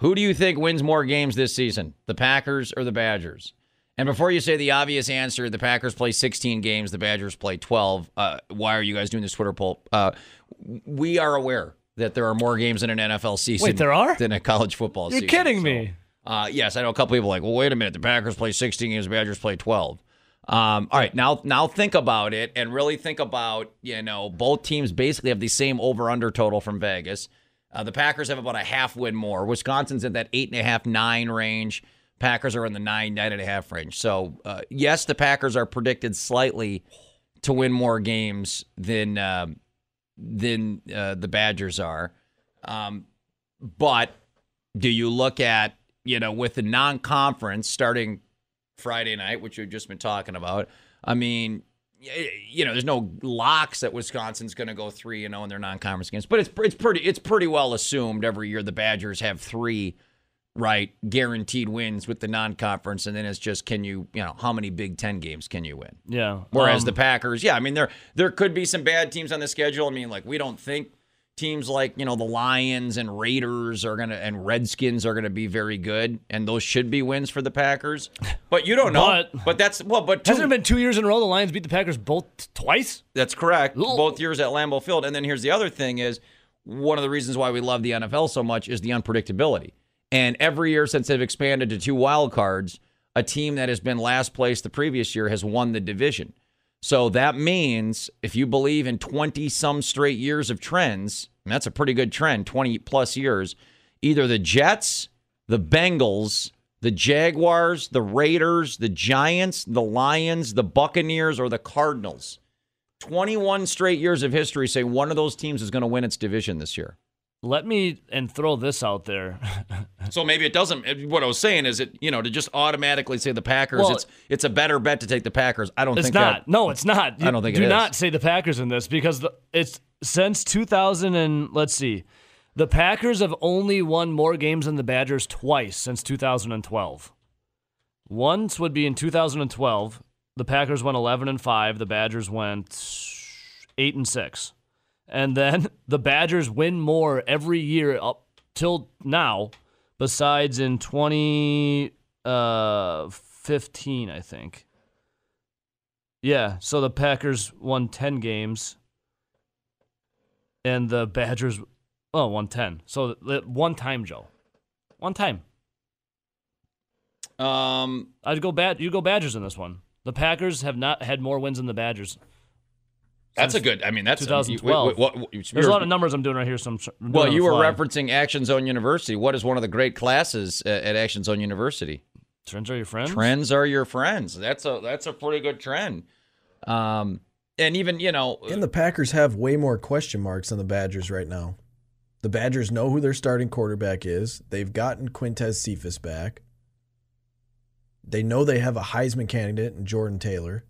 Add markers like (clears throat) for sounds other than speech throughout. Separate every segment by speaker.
Speaker 1: Who do you think wins more games this season, the Packers or the Badgers? And before you say the obvious answer, the Packers play 16 games, the Badgers play 12. Uh, why are you guys doing this Twitter poll? Uh, we are aware that there are more games in an NFL season.
Speaker 2: Wait, there are?
Speaker 1: than a college football season.
Speaker 2: You're
Speaker 1: season.
Speaker 2: kidding
Speaker 1: So,
Speaker 2: me.
Speaker 1: Uh, yes, I know a couple people are like, well, wait a minute, the Packers play 16 games, the Badgers play 12. Um, all right, now now think about it and really think about you know both teams basically have the same over under total from Vegas. Uh, the Packers have about a half win more. Wisconsin's in that eight and a half nine range. Packers are in the nine nine and a half range. So uh, yes, the Packers are predicted slightly to win more games than um than uh, the Badgers are. Um, but do you look at you know with the non-conference starting Friday night, which we've just been talking about? I mean, you know, there's no locks that Wisconsin's going to go three, you know, in their non-conference games, but it's it's pretty it's pretty well assumed every year the Badgers have three right guaranteed wins with the non-conference, and then it's just can you you know how many Big Ten games can you win?
Speaker 2: Yeah.
Speaker 1: Whereas
Speaker 2: um,
Speaker 1: the Packers, yeah, I mean there there could be some bad teams on the schedule. I mean, like we don't think teams like you know the Lions and Raiders are gonna and Redskins are gonna be very good, and those should be wins for the Packers. But you don't know.
Speaker 2: But-
Speaker 1: that's well, but two,
Speaker 2: hasn't it been two years in a row the Lions beat the Packers both twice?
Speaker 1: that's correct.
Speaker 2: Ugh.
Speaker 1: Both years at Lambeau Field, and then here's the other thing: is one of the reasons why we love the NFL so much is the unpredictability. And every year since they've expanded to two wild cards, a team that has been last place the previous year has won the division. So that means if you believe in 20 some straight years of trends, and that's a pretty good trend, 20 plus years, either the Jets, the Bengals, the Jaguars, the Raiders, the Giants, the Lions, the Buccaneers, or the Cardinals. 21 straight years of history say one of those teams is going to win its division this year.
Speaker 2: Let me and throw this out there. (laughs)
Speaker 1: So maybe it doesn't. What I was saying is, it you know, to just automatically say the Packers,
Speaker 2: Well-
Speaker 1: it's it's a better bet to take the Packers. I don't think
Speaker 2: It's
Speaker 1: think
Speaker 2: not.
Speaker 1: that.
Speaker 2: No, it's not.
Speaker 1: I don't think it is.
Speaker 2: Do not say the Packers in this because the, it's since 2000 and let's see, the Packers have only won more games than the Badgers twice since 2012. Once would be in 2012. The Packers went 11 and five. The Badgers went eight and six, and then (laughs) the Badgers win more every year up till now. Besides in 2015, I think. Yeah, so the Packers won 10 games and the Badgers oh, won 10. So one time, Joe. One time.
Speaker 1: Um,
Speaker 2: I'd go bad you go Badgers in this one. The Packers have not had more wins than the Badgers.
Speaker 1: That's a good. I mean, that's
Speaker 2: 2012.
Speaker 1: what- what-
Speaker 2: There's a lot of numbers I'm doing right here so I'm tr- doing
Speaker 1: Well, you were
Speaker 2: fly.
Speaker 1: referencing Action Zone University. What is one of the great classes at, at Action Zone University?
Speaker 2: Trends are your friends?
Speaker 1: Trends are your friends. That's a that's a pretty good trend. Um, and even you know,
Speaker 3: And the Packers have way more question marks than the Badgers right now. The Badgers know who their starting quarterback is. They've gotten Quintez Cephus back. They know they have a Heisman candidate in Jordan Taylor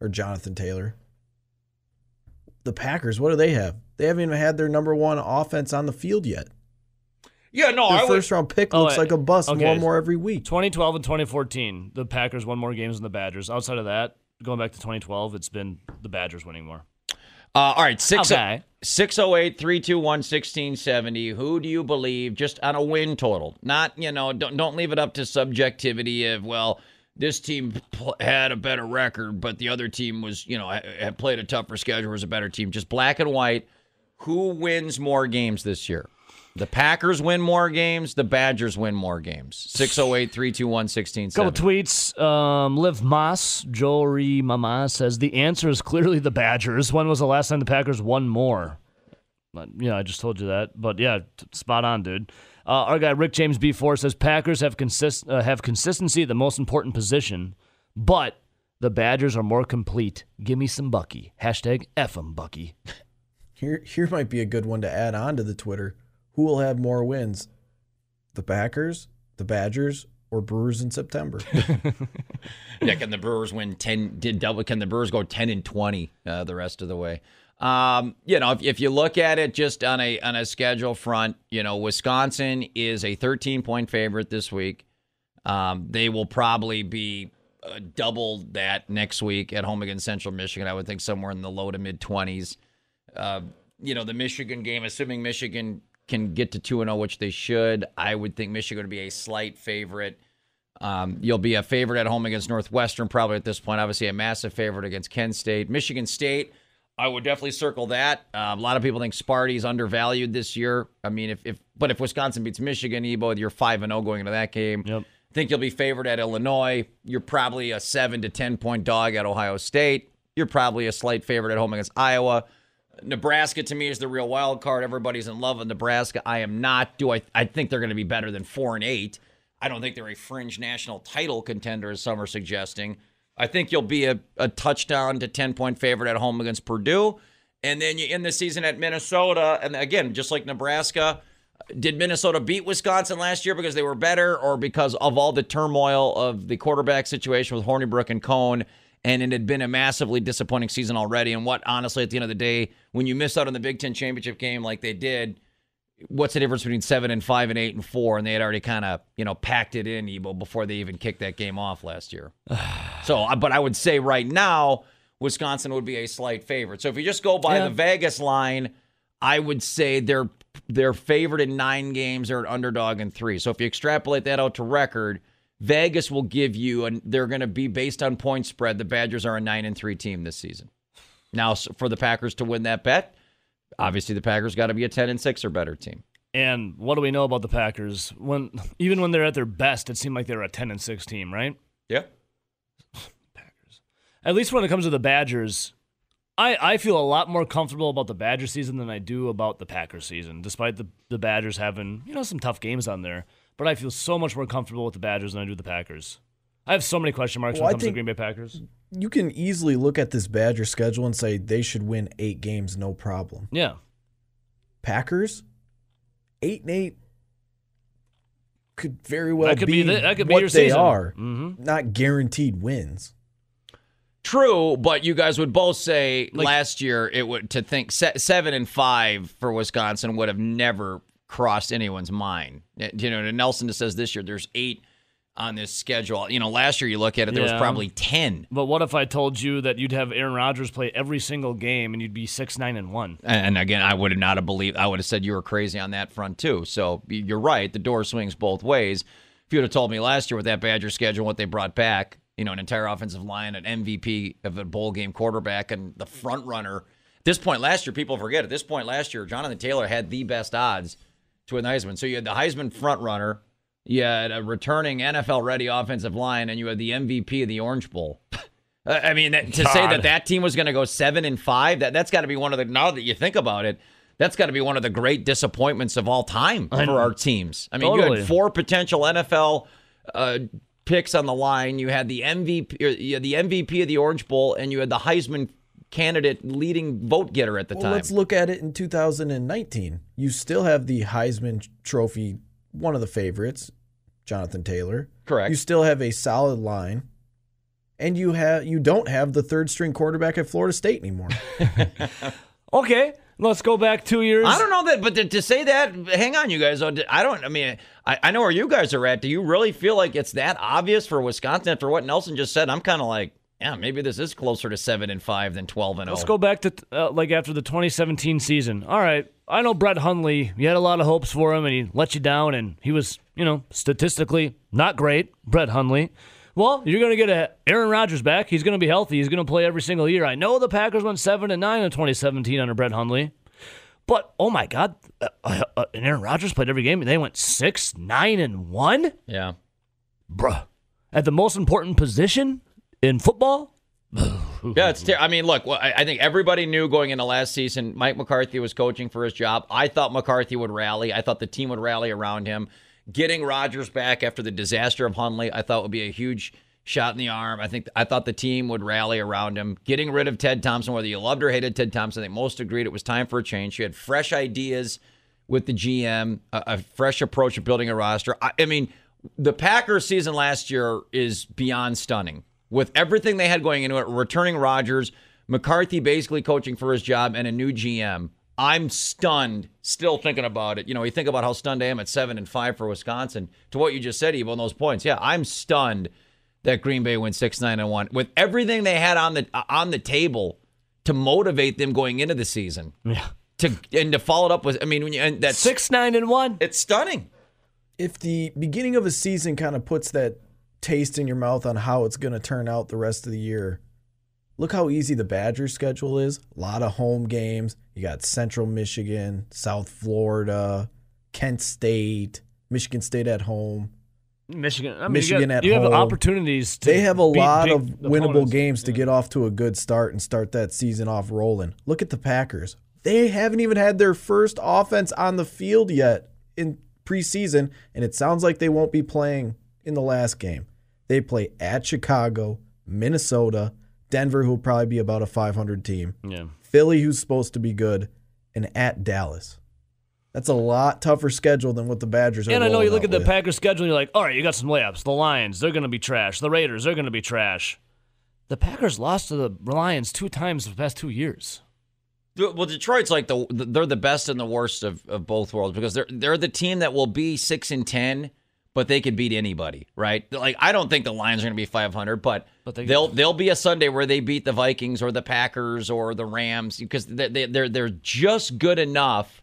Speaker 3: or Jonathan Taylor. The Packers, what do they have? They haven't even had their number one offense on the field yet.
Speaker 1: yeah, no,
Speaker 3: Their
Speaker 1: I would,
Speaker 3: first round pick
Speaker 2: Oh,
Speaker 3: looks
Speaker 2: uh,
Speaker 3: like a bust
Speaker 2: okay.
Speaker 3: more and more every week.
Speaker 2: 2012 and 2014, the Packers won more games than the Badgers. Outside of that, going back to 2012, it's been the Badgers winning more.
Speaker 1: Uh, all right, six 608 321 1670. Who do you believe just on a win total? Not, you know, don't, don't leave it up to subjectivity of, well, this team had a better record, but the other team was, you know, had played a tougher schedule, was a better team. Just black and white. Who wins more games this year? The Packers win more games. The Badgers win more games. 608 321
Speaker 2: Couple
Speaker 1: 1670.
Speaker 2: tweets. Um, Liv Moss, Jory Mama says the answer is clearly the Badgers. When was the last time the Packers won more? But, yeah, I just told you that. But yeah, t- spot on, dude. Uh, our guy Rick James B4 says Packers have consist uh, have consistency the most important position, but the Badgers are more complete. Give me some Bucky. Hashtag F 'em Bucky. (laughs)
Speaker 3: Here, here might be a good one to add on to the Twitter. Who will have more wins? The Packers, the Badgers, or Brewers in September? (laughs)
Speaker 1: Yeah, can the Brewers win ten? Did double? Can the Brewers go ten and twenty uh, the rest of the way? Um, you know, if, if you look at it just on a on a schedule front, you know, Wisconsin is a thirteen point favorite this week. Um, they will probably be uh, double that next week at home against Central Michigan. I would think somewhere in the low to mid twenties. Uh, you know, the Michigan game, assuming Michigan can get to 2 0, which they should. I would think Michigan would be a slight favorite. Um, you'll be a favorite at home against Northwestern, probably at this point. Obviously, a massive favorite against Kent State. Michigan State, I would definitely circle that. Uh, a lot of people think Sparty's undervalued this year. I mean, if, if but if Wisconsin beats Michigan, Ebo, you're five and zero going into that game.
Speaker 2: Yep.
Speaker 1: Think you'll be favored at Illinois. You're probably a seven to ten point dog at Ohio State. You're probably a slight favorite at home against Iowa. Nebraska to me is the real wild card. Everybody's in love with Nebraska. I am not. Do I? I think they're going to be better than four and eight. I don't think they're a fringe national title contender, as some are suggesting. I think you'll be a, a touchdown to 10 point favorite at home against Purdue. And then you end the season at Minnesota. And again, just like Nebraska, did Minnesota beat Wisconsin last year because they were better or because of all the turmoil of the quarterback situation with Hornibrook and Coan? And it had been a massively disappointing season already. And what, honestly, at the end of the day, when you miss out on the Big Ten championship game like they did, what's the difference between seven and five and eight and four? And they had already kind of, you know, packed it in, Ebo, before they even kicked that game off last year. (sighs) so, uh, but I would say right now, Wisconsin would be a slight favorite. So if you just go by
Speaker 2: Yeah.
Speaker 1: the Vegas line, I would say they're they're favored in nine games, they're an underdog in three. So if you extrapolate that out to record, Vegas will give you, and they're going to be based on point spread. The Badgers are a nine and three team this season. Now, for the Packers to win that bet, obviously the Packers got to be a ten and six or better team.
Speaker 2: And what do we know about the Packers? When even when they're at their best, it seemed like they were a ten and six team, right?
Speaker 1: Yeah. Packers.
Speaker 2: At least when it comes to the Badgers, I, I feel a lot more comfortable about the Badger season than I do about the Packers season, despite the, the Badgers having, you know, some tough games on there. But I feel so much more comfortable with the Badgers than I do with the Packers. I have so many question marks
Speaker 3: Well,
Speaker 2: when it comes to
Speaker 3: think-
Speaker 2: Green Bay Packers.
Speaker 3: You can easily look at this Badger schedule and say they should win eight games, no problem.
Speaker 2: Yeah.
Speaker 3: Packers, eight and eight could very well
Speaker 2: That could be the- that could be
Speaker 3: what
Speaker 2: your
Speaker 3: they
Speaker 2: season.
Speaker 3: are.
Speaker 2: Mhm.
Speaker 3: Not guaranteed wins.
Speaker 1: True, but you guys would both say
Speaker 2: Like-
Speaker 1: last year it would to think se- seven and five for Wisconsin would have never crossed anyone's mind. You know, and Nelson just says this year there's eight on this schedule. You know, last year you look at it, there was probably ten.
Speaker 2: But what if I told you that you'd have Aaron Rodgers play every single game and you'd be six, nine, and one?
Speaker 1: And again, I would have not have believed. I would have said you were crazy on that front too. So you're right. The door swings both ways. If you would have told me last year with that Badger schedule, what they brought back, you know, an entire offensive line, an MVP of a bowl game quarterback, and the front runner. At this point last year, people forget. At this point last year, Jonathan Taylor had the best odds to win the Heisman. So you had the Heisman front runner, you had a returning NFL ready offensive line, and you had the MVP of the Orange Bowl. (laughs) I mean, that, to say that that team was going to go seven and five, that that's got to be one of the. Now that you think about it, that's got to be one of the great disappointments of all time for our teams. I mean, you had four potential NFL uh, picks on the line. You had the MVP, you had the MVP of the Orange Bowl, and you had the Heisman candidate leading vote getter at the
Speaker 3: Well,
Speaker 1: time.
Speaker 3: let's look at it in 2019. You still have the Heisman Trophy, one of the favorites, Jonathan Taylor.
Speaker 1: Correct.
Speaker 3: You still have a solid line, and you have you don't have the third string quarterback at Florida State anymore. (laughs) (laughs)
Speaker 2: Okay, let's go back two years.
Speaker 1: I don't know that, but to, to say that, hang on, you guys. I don't. I mean, I, I know where you guys are at. Do you really feel like it's that obvious for Wisconsin after what Nelson just said? I'm kind of like, yeah, maybe this is closer to seven and five than twelve and oh.
Speaker 2: Let's go back to uh, like after the 2017 season. All right, I know Brett Hundley. You had a lot of hopes for him, and he let you down, and he was, you know, statistically not great. Brett Hundley. Well, you're going to get a Aaron Rodgers back. He's going to be healthy. He's going to play every single year. I know the Packers went seven and nine in 2017 under Brett Hundley, but oh my God, uh, uh, uh, and Aaron Rodgers played every game, and they went six, nine, and one,
Speaker 1: Yeah.
Speaker 2: bruh, at the most important position in football. (laughs)
Speaker 1: Yeah, it's. Ter- I mean, look. Well, I, I think everybody knew going into last season, Mike McCarthy was coaching for his job. I thought McCarthy would rally. I thought the team would rally around him. Getting Rodgers back after the disaster of Hundley, I thought would be a huge shot in the arm. I think I thought the team would rally around him. Getting rid of Ted Thompson, whether you loved or hated Ted Thompson, think most agreed it was time for a change. You had fresh ideas with the GM, a, a fresh approach of building a roster. I, I mean, the Packers season last year is beyond stunning. With everything they had going into it, returning Rodgers, McCarthy basically coaching for his job, and a new GM. I'm stunned, still thinking about it. You know, you think about how stunned I am at seven and five for Wisconsin. To what you just said, Eve, on those points. Yeah, I'm stunned that Green Bay went six nine and one with everything they had on the on the table to motivate them going into the season.
Speaker 2: Yeah.
Speaker 1: to and to follow it up with. I mean, when you and that's
Speaker 2: Six, nine, and one.
Speaker 1: It's stunning.
Speaker 3: if the beginning of a season kind of puts that taste in your mouth on how it's going to turn out the rest of the year, look how easy the Badgers schedule is. A lot of home games. You got Central Michigan, South Florida, Kent State, Michigan State at home.
Speaker 2: Michigan. I mean,
Speaker 3: Michigan
Speaker 2: you, got,
Speaker 3: at
Speaker 2: you have opportunities. To
Speaker 3: They have a lot of winnable
Speaker 2: opponents.
Speaker 3: games to
Speaker 2: Yeah.
Speaker 3: get off to a good start and start that season off rolling. Look at the Packers. They haven't even had their first offense on the field yet in preseason, and it sounds like they won't be playing in the last game. They play at Chicago, Minnesota, Denver, who'll probably be about a 500 team,
Speaker 2: Yeah.
Speaker 3: Philly, who's supposed to be good, and at Dallas. That's a lot tougher schedule than what the Badgers are.
Speaker 2: And I know you look
Speaker 3: out
Speaker 2: at the
Speaker 3: with.
Speaker 2: Packers schedule and you're like, all right, you got some layups. The Lions, they're going to be trash. The Raiders, they're going to be trash. The Packers lost to the Lions two times the past two years.
Speaker 1: Well, Detroit's like the they're the best and the worst of, of both worlds because they're they're the team that will be six and ten, but they could beat anybody, right? Like I don't think the Lions are going to be five hundred, but,
Speaker 2: But they-
Speaker 1: they'll they'll be a Sunday where they beat the Vikings or the Packers or the Rams because they, they, they're they're just good enough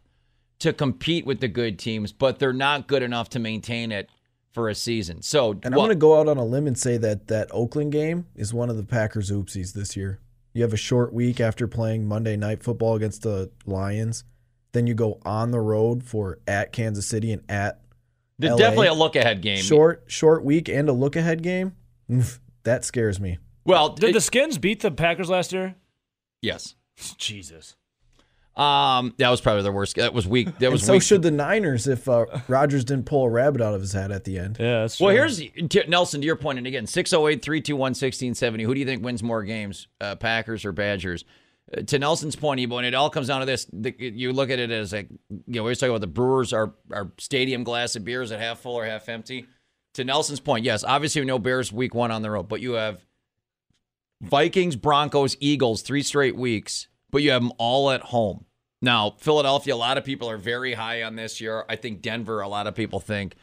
Speaker 1: to compete with the good teams, but they're not good enough to maintain it for a season. So
Speaker 3: And I'm
Speaker 1: well,
Speaker 3: going to go out on a limb and say that that Oakland game is one of the Packers' oopsies this year. You have a short week after playing Monday Night Football against the Lions. Then you go on the road for at Kansas City and at
Speaker 1: there's
Speaker 3: LA.
Speaker 1: definitely a look ahead game.
Speaker 3: short short week and a look ahead game. That scares me.
Speaker 1: Well,
Speaker 2: Did
Speaker 1: it-
Speaker 2: the Skins beat the Packers last year?
Speaker 1: yes. (laughs)
Speaker 2: Jesus.
Speaker 1: Um, that was probably their worst. That was weak. That
Speaker 3: And
Speaker 1: was
Speaker 3: so
Speaker 1: weak.
Speaker 3: should the Niners if uh, Rodgers didn't pull a rabbit out of his hat at the end.
Speaker 2: Yeah, that's
Speaker 1: Well, here's Nelson to your point, and again, 608 321 1670. Who do you think wins more games, uh, Packers or Badgers? Uh, to Nelson's point, and it all comes down to this. The, you look at it as like, you know, we always talking about the Brewers, are our stadium glass of beers at half full or half empty. To Nelson's point, yes, obviously know Bears week one on the road, but you have Vikings, Broncos, Eagles, three straight weeks, but you have them all at home. Now, Philadelphia, a lot of people are very high on this year. I think Denver, a lot of people think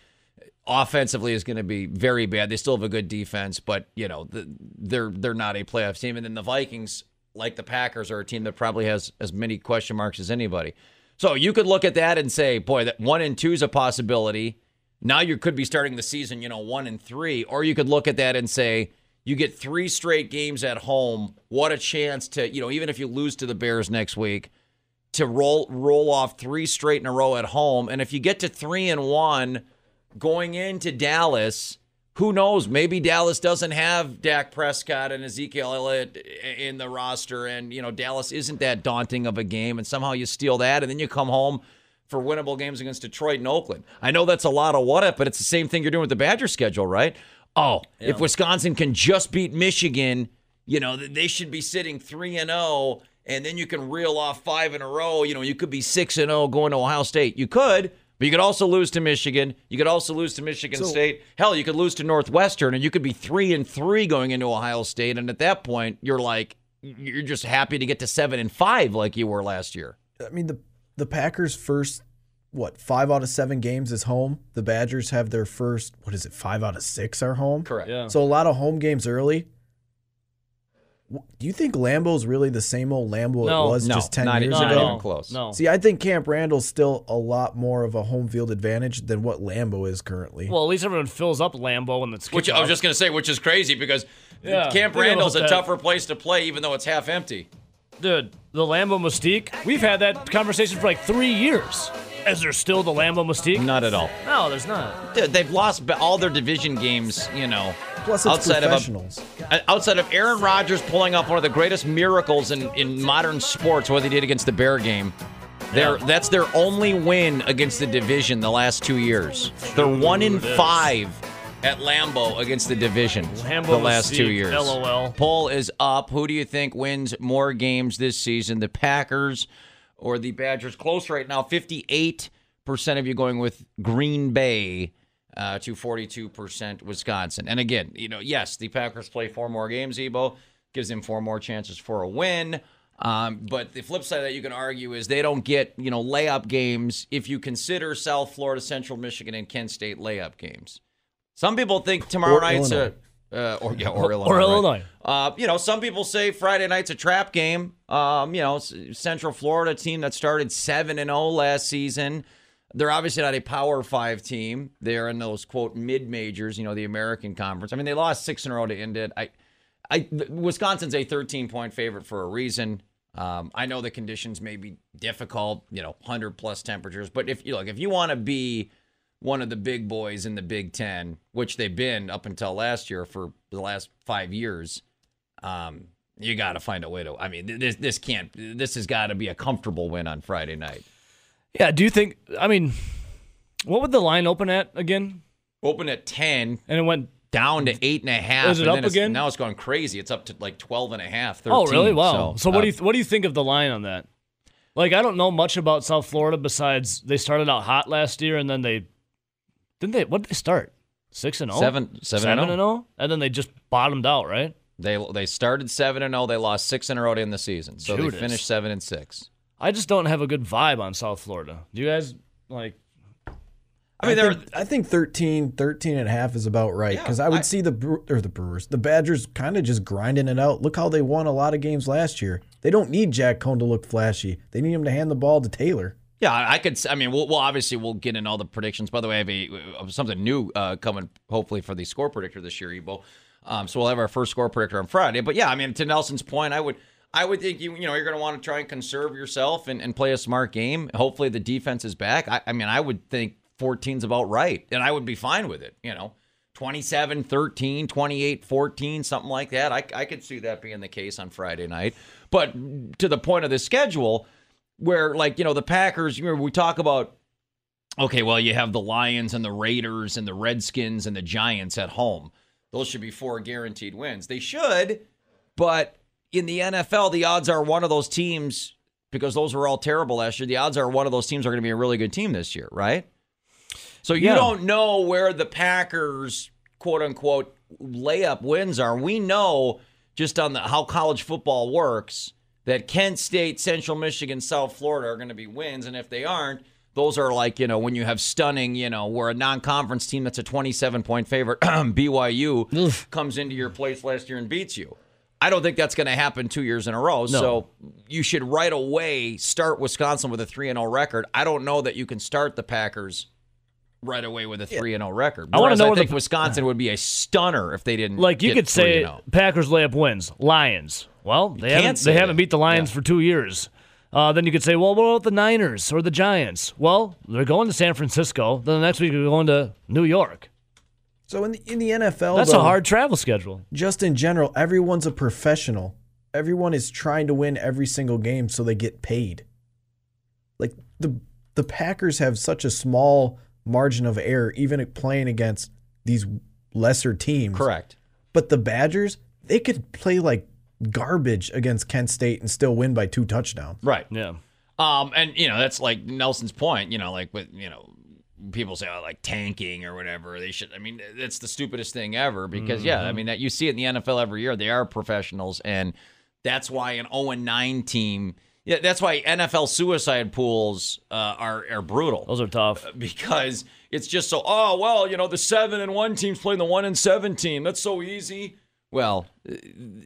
Speaker 1: offensively is going to be very bad. They still have a good defense, but you know the, they're they're not a playoff team. And then the Vikings, like the Packers, are a team that probably has as many question marks as anybody. So you could look at that and say, boy, that one and two is a possibility. Now you could be starting the season, you know, one and three, or you could look at that and say you get three straight games at home. What a chance to, you know, even if you lose to the Bears next week, to roll roll off three straight in a row at home. And if you get to three and one going into Dallas, who knows? Maybe Dallas doesn't have Dak Prescott and Ezekiel Elliott in the roster, and you know Dallas isn't that daunting of a game, and somehow you steal that, and then you come home for winnable games against Detroit and Oakland. I know that's a lot of what if, but it's the same thing you're doing with the Badger schedule, right? Oh, if Wisconsin can just beat Michigan, you know they should be sitting three and zero, and then you can reel off five in a row. You know you could be six and zero going to Ohio State. You could. But you could also lose to Michigan. You could also lose to Michigan State. Hell, you could lose to Northwestern, and you could be three and three going into Ohio State. And at that point, you're like, you're just happy to get to seven and five like you were last year.
Speaker 3: I mean the the Packers first what five out of seven games is home. The Badgers have their first what is it five out of six are home.
Speaker 1: Correct.
Speaker 2: Yeah.
Speaker 3: So a lot of home games early. W- Do you think Lambeau's really the same old Lambeau
Speaker 2: No.
Speaker 3: it was
Speaker 1: No,
Speaker 3: just ten
Speaker 1: not-
Speaker 3: years
Speaker 1: not
Speaker 3: ago?
Speaker 1: even close.
Speaker 2: No.
Speaker 3: See, I think Camp Randall's still a lot more of a home field advantage than what Lambeau is currently.
Speaker 2: Well, at least everyone fills up Lambeau when it's
Speaker 1: Which I was just going to say, which is crazy because
Speaker 2: Yeah,
Speaker 1: Camp Randall's a
Speaker 2: that.
Speaker 1: tougher place to play, even though it's half empty.
Speaker 2: dude. The Lambeau Mystique. We've had that conversation for like three years. Is there still the Lambeau Mystique?
Speaker 1: Not at all.
Speaker 2: No, there's not.
Speaker 1: Dude, They've lost all their division games, you know.
Speaker 3: Plus, it's
Speaker 1: outside of a- Uh, outside of Aaron Rodgers pulling off one of the greatest miracles in, in modern sports, what he did against the Bear game, they're, that's their only win against the division the last two years. They're one in
Speaker 2: it is.
Speaker 1: five at Lambeau against the division
Speaker 2: Lambeau
Speaker 1: the last two years.
Speaker 2: LOL.
Speaker 1: Poll is up. Who do you think wins more games this season, the Packers or the Badgers? Close right now, 58% of you going with Green Bay uh, to 42% Wisconsin. And again, you know, yes, the Packers play four more games, Ebo, gives them four more chances for a win. Um, but the flip side that you can argue is they don't get, you know, layup games if you consider South Florida, Central Michigan, and Kent State layup games. Some people think tomorrow
Speaker 3: Or
Speaker 1: night's a
Speaker 3: Illinois.
Speaker 1: Uh, or yeah, (laughs) or Illinois.
Speaker 2: Or
Speaker 1: right. Uh, you know, some people say Friday night's a trap game. Um, you know, Central Florida team that started seven and zero last season. They're obviously not a Power Five team. They're in those quote mid majors. You know, the American Conference. I mean, they lost six in a row to end it. I, I, Wisconsin's a 13 point favorite for a reason. Um, I know the conditions may be difficult. You know, 100 plus temperatures. But if you look, if you want to be one of the big boys in the Big Ten, which they've been up until last year for the last five years, um, you got to find a way to. I mean, this this can't. This has got to be a comfortable win on Friday night.
Speaker 2: Yeah. Do you think? I mean, what would the line open at again?
Speaker 1: Open at ten,
Speaker 2: And it went.
Speaker 1: down to eight and a half.
Speaker 2: Is it
Speaker 1: and
Speaker 2: up again?
Speaker 1: Now it's going crazy. It's up to like 12 and a half. 13,
Speaker 2: Oh, really? Wow. So, what
Speaker 1: uh,
Speaker 2: do you what do you think of the line on that? Like, I don't know much about South Florida besides they started out hot last year and then they didn't they. What did they start? Six and zero.
Speaker 1: Seven- seven
Speaker 2: Seven
Speaker 1: and oh.
Speaker 2: and zero, and then they just bottomed out, right?
Speaker 1: They they started seven and zero. They lost six in a row to end the season, so
Speaker 2: Judas.
Speaker 1: they finished seven and six.
Speaker 2: I just don't have a good vibe on South Florida. Do you guys like?
Speaker 1: I mean, they're
Speaker 3: think, I think 13, 13 and a half is about right
Speaker 1: Yeah,
Speaker 3: because I would
Speaker 1: I-
Speaker 3: see the Bre- or the Brewers, the Badgers, kind of just grinding it out. Look how they won a lot of games last year. They don't need Jack Coan to look flashy. They need him to hand the ball to Taylor.
Speaker 1: Yeah, I could. I mean, we'll, we'll obviously we'll get in all the predictions. By the way, I have a uh, something new uh, coming, hopefully for the score predictor this year, Ebo. Um, so we'll have our first score predictor on Friday. But yeah, I mean, to Nelson's point, I would I would think you you know you're going to want to try and conserve yourself and, and play a smart game. Hopefully the defense is back. I, I mean, I would think 14's about right, and I would be fine with it. You know. 27 13 28 14 something like that I, I could see that being the case on friday night but to the point of the schedule where like you know the packers you remember we talk about okay well you have the lions and the raiders and the redskins and the giants at home those should be four guaranteed wins they should but in the nfl the odds are one of those teams because those were all terrible last year the odds are one of those teams are going to be a really good team this year right so you
Speaker 2: Yeah.
Speaker 1: don't know where the Packers quote unquote layup wins are. We know just on the how college football works that Kent State, Central Michigan, South Florida are going to be wins, and if they aren't, those are like you know when you have stunning, you know, where a non-conference team that's a 27 point favorite, (clears throat) BYU comes into your place last year and beats you. I don't think that's going to happen two years in a row. So you should right away start Wisconsin with a three and zero record. I don't know that you can start the Packers right away with a three and zero record.
Speaker 2: I wanna know
Speaker 1: I
Speaker 2: where the
Speaker 1: Wisconsin would be a stunner if they didn't.
Speaker 2: Like you
Speaker 1: get
Speaker 2: could say
Speaker 1: 3-0.
Speaker 2: Packers layup wins. Lions. Well, they
Speaker 1: can't
Speaker 2: haven't
Speaker 1: say
Speaker 2: they haven't beat the Lions
Speaker 1: Yeah.
Speaker 2: for two years. Uh, then you could say, well, what about the Niners or the Giants? Well, they're going to San Francisco. Then the next week they're going to New York.
Speaker 3: So in the, in the NFL,
Speaker 2: That's
Speaker 3: though,
Speaker 2: a hard travel schedule.
Speaker 3: Just in general, everyone's a professional. Everyone is trying to win every single game so they get paid. Like the the Packers have such a small margin of error, even playing against these lesser teams.
Speaker 1: correct.
Speaker 3: But the Badgers, they could play like garbage against Kent State and still win by two touchdowns.
Speaker 1: Right.
Speaker 2: Yeah.
Speaker 1: Um, and you know that's like Nelson's point. You know, like with you know, people say oh, like tanking or whatever. They should. I mean, that's the stupidest thing ever because yeah, I mean that you see it in the NFL every year. They are professionals, and that's why an 0 9 team. Yeah, that's why NFL suicide pools uh, are are brutal.
Speaker 2: Those are tough. (laughs)
Speaker 1: because it's just so oh well you know the seven and one team's playing the one and seven team. That's so easy. Well uh,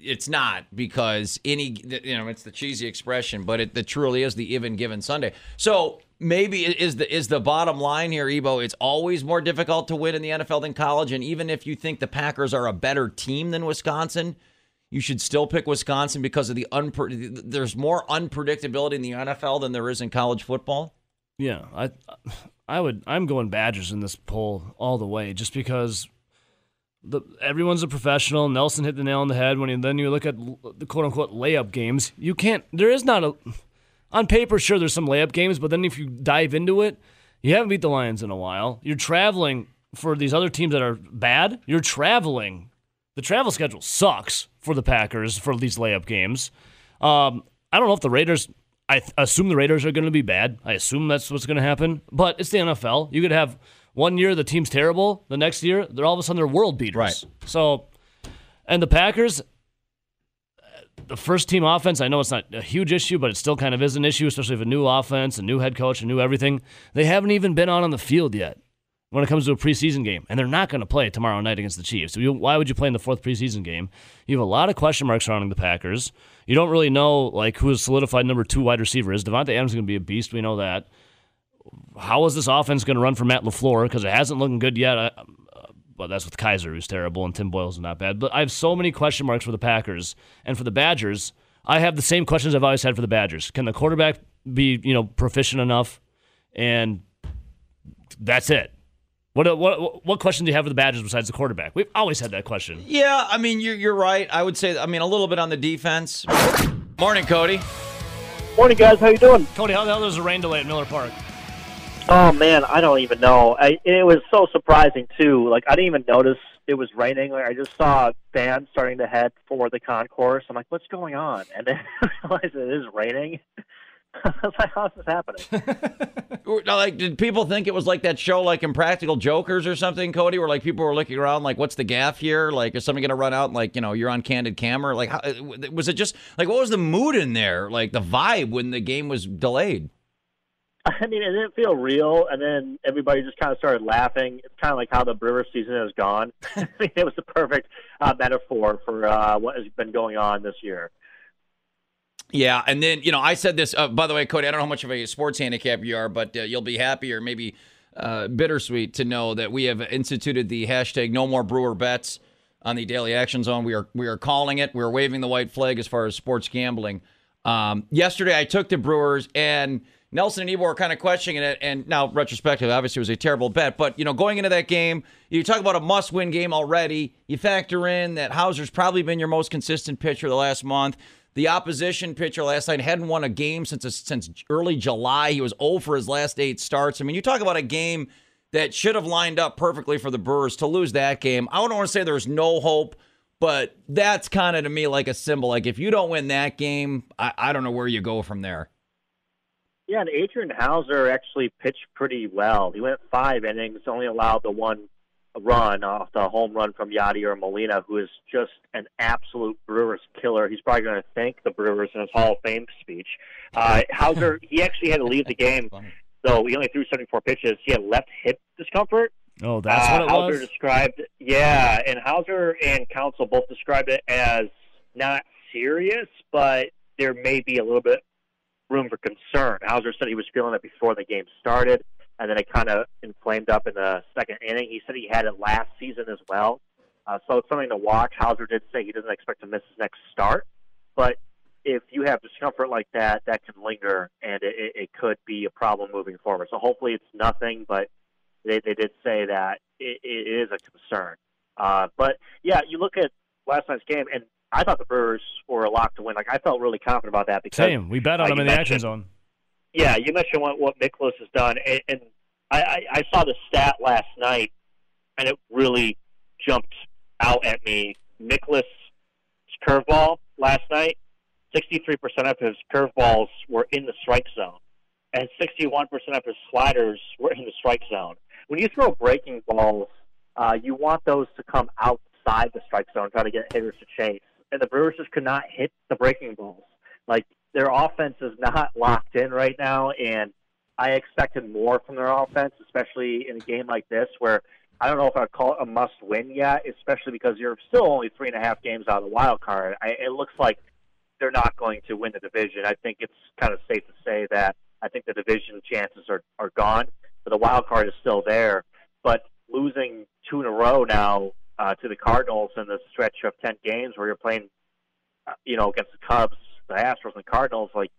Speaker 1: it's not because any you know it's the cheesy expression but it, it truly is the even given sunday. So maybe is the is the bottom line here ebo it's always more difficult to win in the nfl than college. And even if you think the packers are a better team than wisconsin you should still pick wisconsin because of the unpre- there's more unpredictability in the nfl than there is in college football
Speaker 2: Yeah, I, I would. I'm going Badgers in this poll all the way, just because the everyone's a professional. Nelson hit the nail on the head when he, then you look at the quote unquote layup games. You can't. There is not a. On paper, sure, there's some layup games, but then if you dive into it, you haven't beat the Lions in a while. You're traveling for these other teams that are bad. You're traveling. The travel schedule sucks for the Packers for these layup games. Um, I don't know if the Raiders. I th- assume the Raiders are going to be bad. I assume that's what's going to happen. But it's the NFL. You could have one year the team's terrible. The next year they're all of a sudden they're world beaters.
Speaker 1: Right.
Speaker 2: So, and the Packers, the first team offense. I know it's not a huge issue, but it still kind of is an issue, especially with a new offense, a new head coach, a new everything. They haven't even been on on the field yet. When it comes to a preseason game, and they're not going to play tomorrow night against the Chiefs. You, why would you play in the fourth preseason game? You have a lot of question marks surrounding the Packers. You don't really know like who solidified number two wide receiver is. Davante Adams is going to be a beast. We know that. How is this offense going to run for Matt LaFleur? Because it hasn't looking good yet. I, uh, but that's with Kizer, who's terrible, and Tim Boyle's is not bad. But I have so many question marks for the Packers and for the Badgers. I have the same questions I've always had for the Badgers. Can the quarterback be, you know, proficient enough? And that's it. Uh, what what what question do you have for the Badgers besides the quarterback? We've always had that question.
Speaker 1: Yeah, I mean you're you're right. I would say I mean a little bit on the defense. Morning, Cody.
Speaker 4: Morning, guys. How you doing?
Speaker 2: Cody, how the hell there's the rain delay at Miller Park?
Speaker 4: Oh man, I don't even know. I, it was so surprising too. Like I didn't even notice it was raining. Like I just saw fans starting to head for the concourse. I'm like, what's going on? And then (laughs) I realized it is raining. (laughs) I was like, how's this happening? (laughs)
Speaker 1: like, did people think it was like that show, like Impractical Jokers or something, Cody, where like people were looking around, like, what's the gaff here? Like, is something gonna run out? And, like, you know, you're on candid camera. Like, how, was it just like what was the mood in there? Like the vibe when the game was delayed. (laughs)
Speaker 4: I mean, it didn't feel real, and then everybody just kind of started laughing. It's kind of like how the Brewer season has gone. I mean, it was the perfect uh, metaphor for uh, what has been going on this year.
Speaker 1: Yeah, and then you know I said this. Uh, by the way, Cody, I don't know how much of a sports handicap you are, but uh, you'll be happy or maybe uh, bittersweet to know that we have instituted the hashtag No More Brewer Bets on the Daily Action Zone. We are we are calling it. We're waving the white flag as far as sports gambling. Um, yesterday, I took the Brewers and Nelson and Ebo were kind of questioning it, and now retrospective, obviously, it was a terrible bet. But you know, going into that game, you talk about a must-win game already. You factor in that Houser's probably been your most consistent pitcher the last month. The opposition pitcher last night hadn't won a game since since early July. He was 0 for his last eight starts. I mean, you talk about a game that should have lined up perfectly for the Brewers to lose that game. I don't want to say there's no hope, but that's kind of to me like a symbol. Like if you don't win that game, I, I don't know where you go from there.
Speaker 4: Yeah, and Adrian Houser actually pitched pretty well. He went five innings, only allowed the one run off the home run from Yadier Molina, who is just an absolute Brewers killer. He's probably going to thank the Brewers in his Hall of Fame speech. Uh, (laughs) Houser, he actually had to leave the game, though he only threw 74 pitches. He had left hip discomfort.
Speaker 2: Oh, that's uh, what it
Speaker 4: Houser
Speaker 2: was?
Speaker 4: described, yeah, and Houser and Counsell both described it as not serious, but there may be a little bit room for concern. Hauser said he was feeling it before the game started, and then it kind of inflamed up in the second inning. He said he had it last season as well. Uh, so it's something to watch. Houser did say he doesn't expect to miss his next start, but if you have discomfort like that, that can linger, and it, it could be a problem moving forward. So hopefully it's nothing, but they, they did say that it, it is a concern. Uh, but yeah, you look at last night's game, and I thought the Brewers were a lock to win. Like I felt really confident about that because
Speaker 2: same. We bet on them in the action zone.
Speaker 4: Yeah, you mentioned what what Mikolas has done, and, and I, I, I saw the stat last night, and it really jumped out at me. Mikolas' curveball last night, sixty-three percent of his curveballs were in the strike zone, and sixty-one percent of his sliders were in the strike zone. When you throw breaking balls, uh, you want those to come outside the strike zone, try to get hitters to chase and the Brewers just could not hit the breaking balls. Like their offense is not (laughs) locked in right now, and I expected more from their offense, especially in a game like this where I don't know if I'd call it a must-win yet, especially because you're still only three and a half games out of the wild card. I, it looks like they're not going to win the division. I think it's kind of safe to say that I think the division chances are are gone, but the wild card is still there. But losing two in a row now uh, to the Cardinals in the stretch of ten games where you're playing, uh, you know, against the Cubs, the Astros, and the Cardinals. Like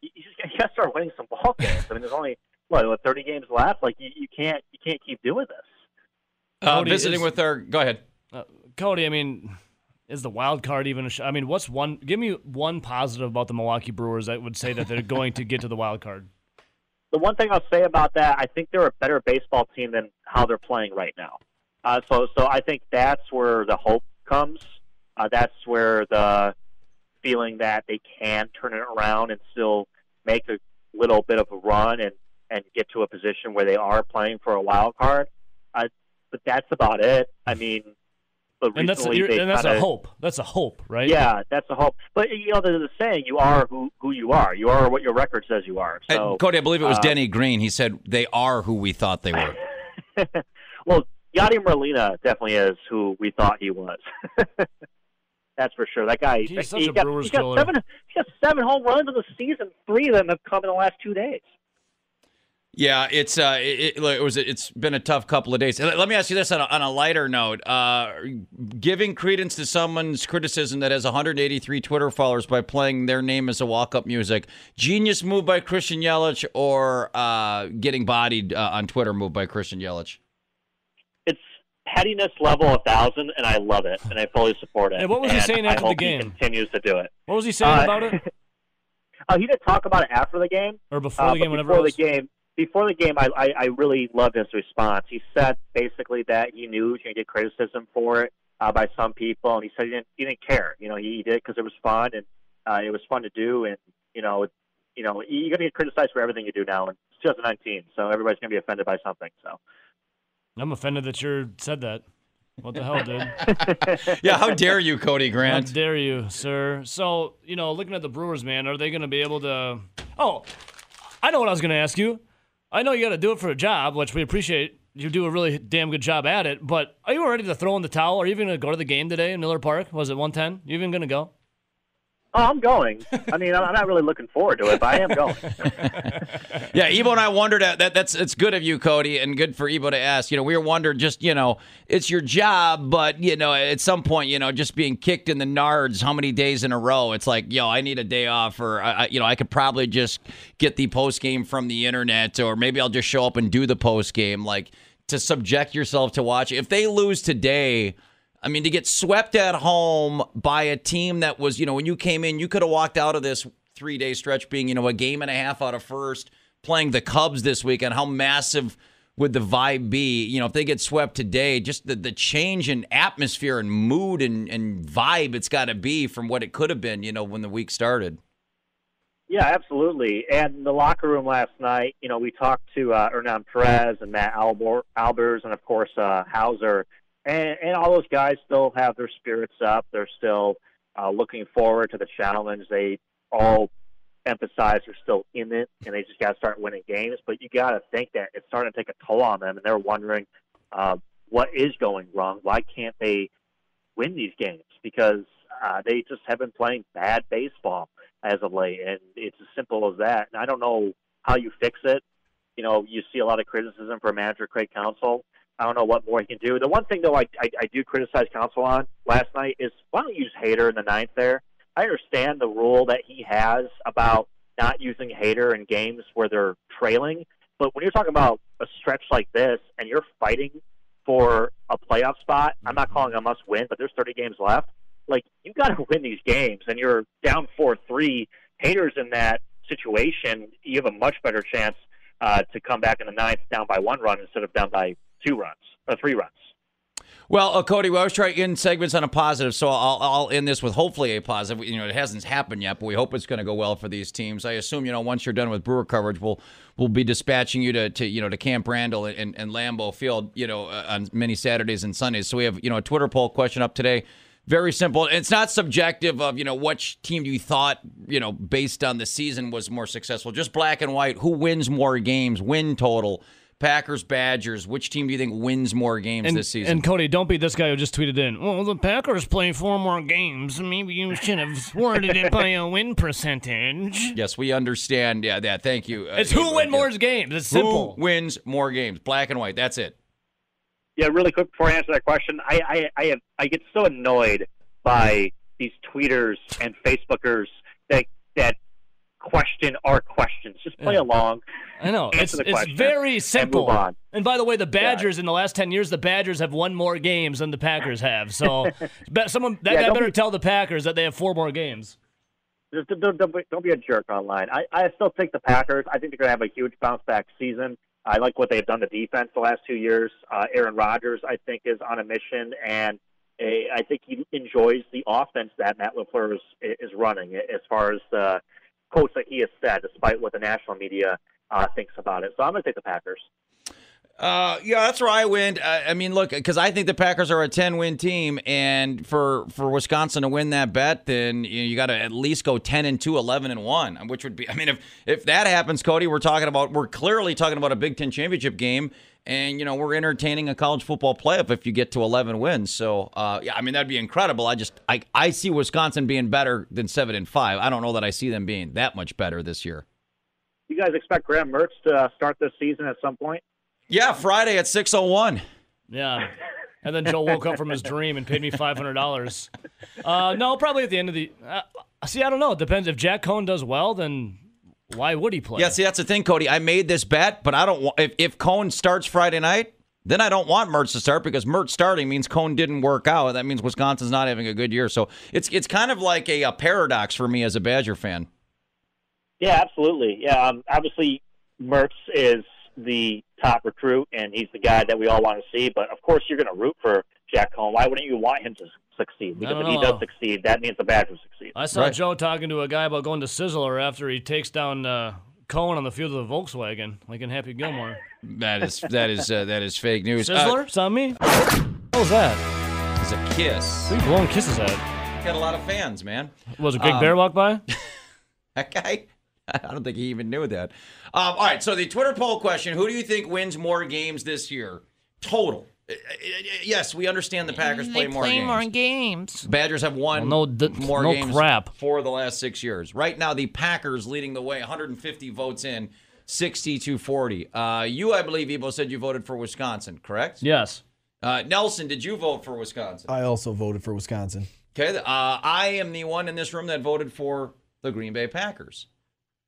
Speaker 4: you, you just (laughs) you got to start winning some ball games. I mean, there's only what, what 30 games left. Like you, you can't you can't keep doing this.
Speaker 1: Uh, visiting is, with our go ahead,
Speaker 2: uh, Cody. I mean. Is the wild card even? A sh- I mean, what's one? Give me one positive about the Milwaukee Brewers that would say that they're going to get to the wild card.
Speaker 4: The one thing I'll say about that, I think they're a better baseball team than how they're playing right now. Uh, so, so I think that's where the hope comes. Uh, that's where the feeling that they can turn it around and still make a little bit of a run and and get to a position where they are playing for a wild card. Uh, but that's about it. I mean, but
Speaker 2: and that's, a, and that's kinda, a hope. That's a hope, right?
Speaker 4: Yeah, that's a hope. But you know, there's the saying: "You are who who you are. You are what your record says you are." So,
Speaker 1: and Cody, I believe it was uh, Denny Green. He said they are who we thought they were. (laughs)
Speaker 4: Well, Yadi Molina definitely is who we thought he was. (laughs) That's for sure. That guy,
Speaker 2: He's such
Speaker 4: he,
Speaker 2: a
Speaker 4: got,
Speaker 2: Brewers
Speaker 4: he got
Speaker 2: killer.
Speaker 4: seven. He got seven home runs in the season. Three of them have come in the last two days.
Speaker 1: Yeah, it's uh, it, it, it was it's been a tough couple of days. Let let me ask you this on a, on a lighter note: uh, giving credence to someone's criticism that has 183 Twitter followers by playing their name as a walk-up music, genius move by Christian Yelich, or uh, getting bodied uh, on Twitter move by Christian Yelich?
Speaker 4: Pettiness level a thousand, and I love it, and I fully support it.
Speaker 2: And what was he
Speaker 4: And
Speaker 2: saying
Speaker 4: I
Speaker 2: after the
Speaker 4: hope he
Speaker 2: game?
Speaker 4: continues to do it.
Speaker 2: What was he saying
Speaker 4: Uh,
Speaker 2: about it? (laughs)
Speaker 4: Oh, he didn't talk about it after the game.
Speaker 2: Or before
Speaker 4: Uh,
Speaker 2: the game,
Speaker 4: but
Speaker 2: whatever
Speaker 4: before
Speaker 2: was?
Speaker 4: the game, before the game, I, I I really loved his response. He said basically that he knew he was going to get criticism for it uh, by some people, and he said he didn't he didn't care. You know, he did because it was fun and uh, it was fun to do, and you know, you know, you're going to get criticized for everything you do now. And it's 2019, so everybody's going to be offended by something. So.
Speaker 2: I'm offended that you said that. What the hell, dude? (laughs)
Speaker 1: Yeah, how dare you, Cody Grant?
Speaker 2: How dare you, sir? So, you know, looking at the Brewers, man, are they going to be able to? Oh, I know what I was going to ask you. I know you got to do it for a job, which we appreciate. You do a really damn good job at it. But are you ready to throw in the towel? Are you even going to go to the game today in Miller Park? Was it 110? You even going to go?
Speaker 4: Oh, I'm going. I mean, I'm not really looking forward to it, but I am going. (laughs)
Speaker 1: Yeah, Ebo and I wondered at that. That's it's good of you, Cody, and good for Ebo to ask. You know, we were wondering just you know, it's your job, but you know, at some point, you know, just being kicked in the nards, how many days in a row? It's like, yo, I need a day off, or I- you know, I could probably just get the post game from the internet, or maybe I'll just show up and do the post game. Like to subject yourself to watch. If they lose today. I mean, to get swept at home by a team that was, you know, when you came in, you could have walked out of this three day stretch being, you know, a game and a half out of first, playing the Cubs this weekend. How massive would the vibe be? You know, if they get swept today, just the, the change in atmosphere and mood and, and vibe it's got to be from what it could have been, you know, when the week started.
Speaker 4: Yeah, absolutely. And the locker room last night, you know, we talked to uh, Hernan Perez and Matt Albers and, of course, uh, Houser. And, and all those guys still have their spirits up. They're still uh, looking forward to the challenge. They all emphasize they're still in it, and they just got to start winning games. But you got to think that it's starting to take a toll on them, and they're wondering uh, what is going wrong. Why can't they win these games? Because uh, they just have been playing bad baseball as of late, and it's as simple as that. And I don't know how you fix it. You know, you see a lot of criticism for manager Craig Counsell. I don't know what more he can do. The one thing though I, I, I do criticize Counsell on last night is why don't you use Hader in the ninth there? I understand the rule that he has about not using Hader in games where they're trailing, but when you're talking about a stretch like this and you're fighting for a playoff spot, I'm not calling a must win, but there's 30 games left. Like you got to win these games, and you're down four three. Hader's in that situation, you have a much better chance uh, to come back in the ninth down by one run instead of down by two runs or three runs.
Speaker 1: Well, uh, Cody, we always try to end segments on a positive, so I'll, I'll end this with hopefully a positive. You know, it hasn't happened yet, but we hope it's going to go well for these teams. I assume, you know, once you're done with Brewer coverage, we'll we'll be dispatching you to, to you know to Camp Randall and, and Lambeau Field, you know, uh, on many Saturdays and Sundays. So we have you know a Twitter poll question up today. Very simple. It's not subjective of you know which team you thought you know based on the season was more successful. Just black and white. Who wins more games? Win total. Packers, Badgers. Which team do you think wins more games
Speaker 2: And,
Speaker 1: this season?
Speaker 2: and Cody, don't be this guy who just tweeted in. Well, the Packers play four more games. Maybe you should have (laughs) worded it by a win percentage.
Speaker 1: Yes, we understand. Yeah, that. Thank you. Uh,
Speaker 2: It's who
Speaker 1: wins
Speaker 2: more games. It's
Speaker 1: Who
Speaker 2: simple.
Speaker 1: wins more games? Black and white. That's it.
Speaker 4: Yeah, really quick before I answer that question, I I I, have, I get so annoyed by these tweeters and Facebookers that that question our questions. Just play
Speaker 2: Yeah.
Speaker 4: along.
Speaker 2: I know. It's, it's very
Speaker 4: and
Speaker 2: simple.
Speaker 4: on.
Speaker 2: And by the way, the Badgers in the last 10 years, the Badgers have won more games than the Packers have. So (laughs) someone that
Speaker 4: Yeah,
Speaker 2: better
Speaker 4: be-
Speaker 2: tell the Packers that they have four more games.
Speaker 4: Don't, don't, be- don't be a jerk online. I, I still think the Packers. I think they're going to have a huge bounce back season. I like what they've done to defense the last two years. Uh, Aaron Rodgers, I think, is on a mission, and uh, I think he enjoys the offense that Matt Lafleur is, is running. As far as the quotes that he has said, despite what the national media uh, thinks about it. So I'm going to take the Packers.
Speaker 1: Uh, yeah, that's where I went. Uh, I mean, look, because I think the Packers are a ten-win team, and for for Wisconsin to win that bet, then you, you got to at least go 10 and 2, 11 and one, which would be. I mean, if if that happens, Cody, we're talking about we're clearly talking about a Big Ten championship game, And you know we're entertaining a college football playoff if you get to 11 wins. So uh, yeah, I mean that'd be incredible. I just I, I see Wisconsin being better than seven and five. I don't know that I see them being that much better this year.
Speaker 4: You guys expect Graham Mertz to uh, start this season at some point?
Speaker 1: Yeah, Friday at 6:01.
Speaker 2: Yeah. And then Joe woke up from his dream and paid me five hundred dollars. Uh, no, probably at the end of the. Uh, see, I don't know. It depends. If Jack Coan does well, then why would he play?
Speaker 1: Yeah, see that's the thing, Cody. I made this bet, but I don't want if if Coan starts Friday night. Then I don't want Mertz to start because Mertz starting means Coan didn't work out. That means Wisconsin's not having a good year. So it's it's kind of like a, a paradox for me as a Badger fan.
Speaker 4: Yeah, absolutely. Yeah, um, obviously Mertz is the top recruit, and he's the guy that we all want to see. But of course, you're going to root for Jack Coan. Why wouldn't you want him to succeed? Because if he does succeed, that means the Badgers succeed.
Speaker 2: I saw
Speaker 1: Right.
Speaker 2: Joe talking to a guy about going to Sizzler after he takes down uh, Coan on the field of the Volkswagen, like in Happy Gilmore.
Speaker 1: That is that is uh, that is fake news. Uh,
Speaker 2: Sizzler? It's on me? What was that?
Speaker 1: it's a kiss.
Speaker 2: Who you blowing kisses at?
Speaker 1: Got a lot of fans, man.
Speaker 2: Was a Big
Speaker 1: Um,
Speaker 2: Bear walk by? (laughs)
Speaker 1: That guy, I don't think he even knew that. Um, all right, so the Twitter poll question: Who do you think wins more games this year? Total. Uh, uh, Yes, we understand the Packers play, more, games.
Speaker 5: games.
Speaker 1: Badgers have won
Speaker 2: Well, no, d-
Speaker 1: more
Speaker 2: no
Speaker 1: games
Speaker 2: crap.
Speaker 1: for the last six years. Right now, the Packers leading the way, 150 votes in, 60 to 40. Uh, you, I believe, Ebo said you voted for Wisconsin, correct?
Speaker 2: Yes.
Speaker 1: Uh, Nelson, did you vote for Wisconsin?
Speaker 3: I also voted for Wisconsin.
Speaker 1: Okay, uh, I am the one in this room that voted for the Green Bay Packers.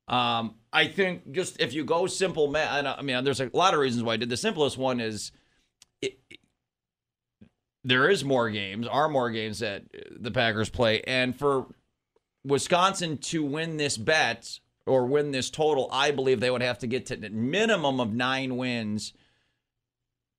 Speaker 1: Um, I think just if you go simple math, and I mean, there's a lot of reasons why I did. The simplest one is it, there is more games, are more games that the Packers play, and for Wisconsin to win this bet or win this total, I believe they would have to get to a minimum of nine wins,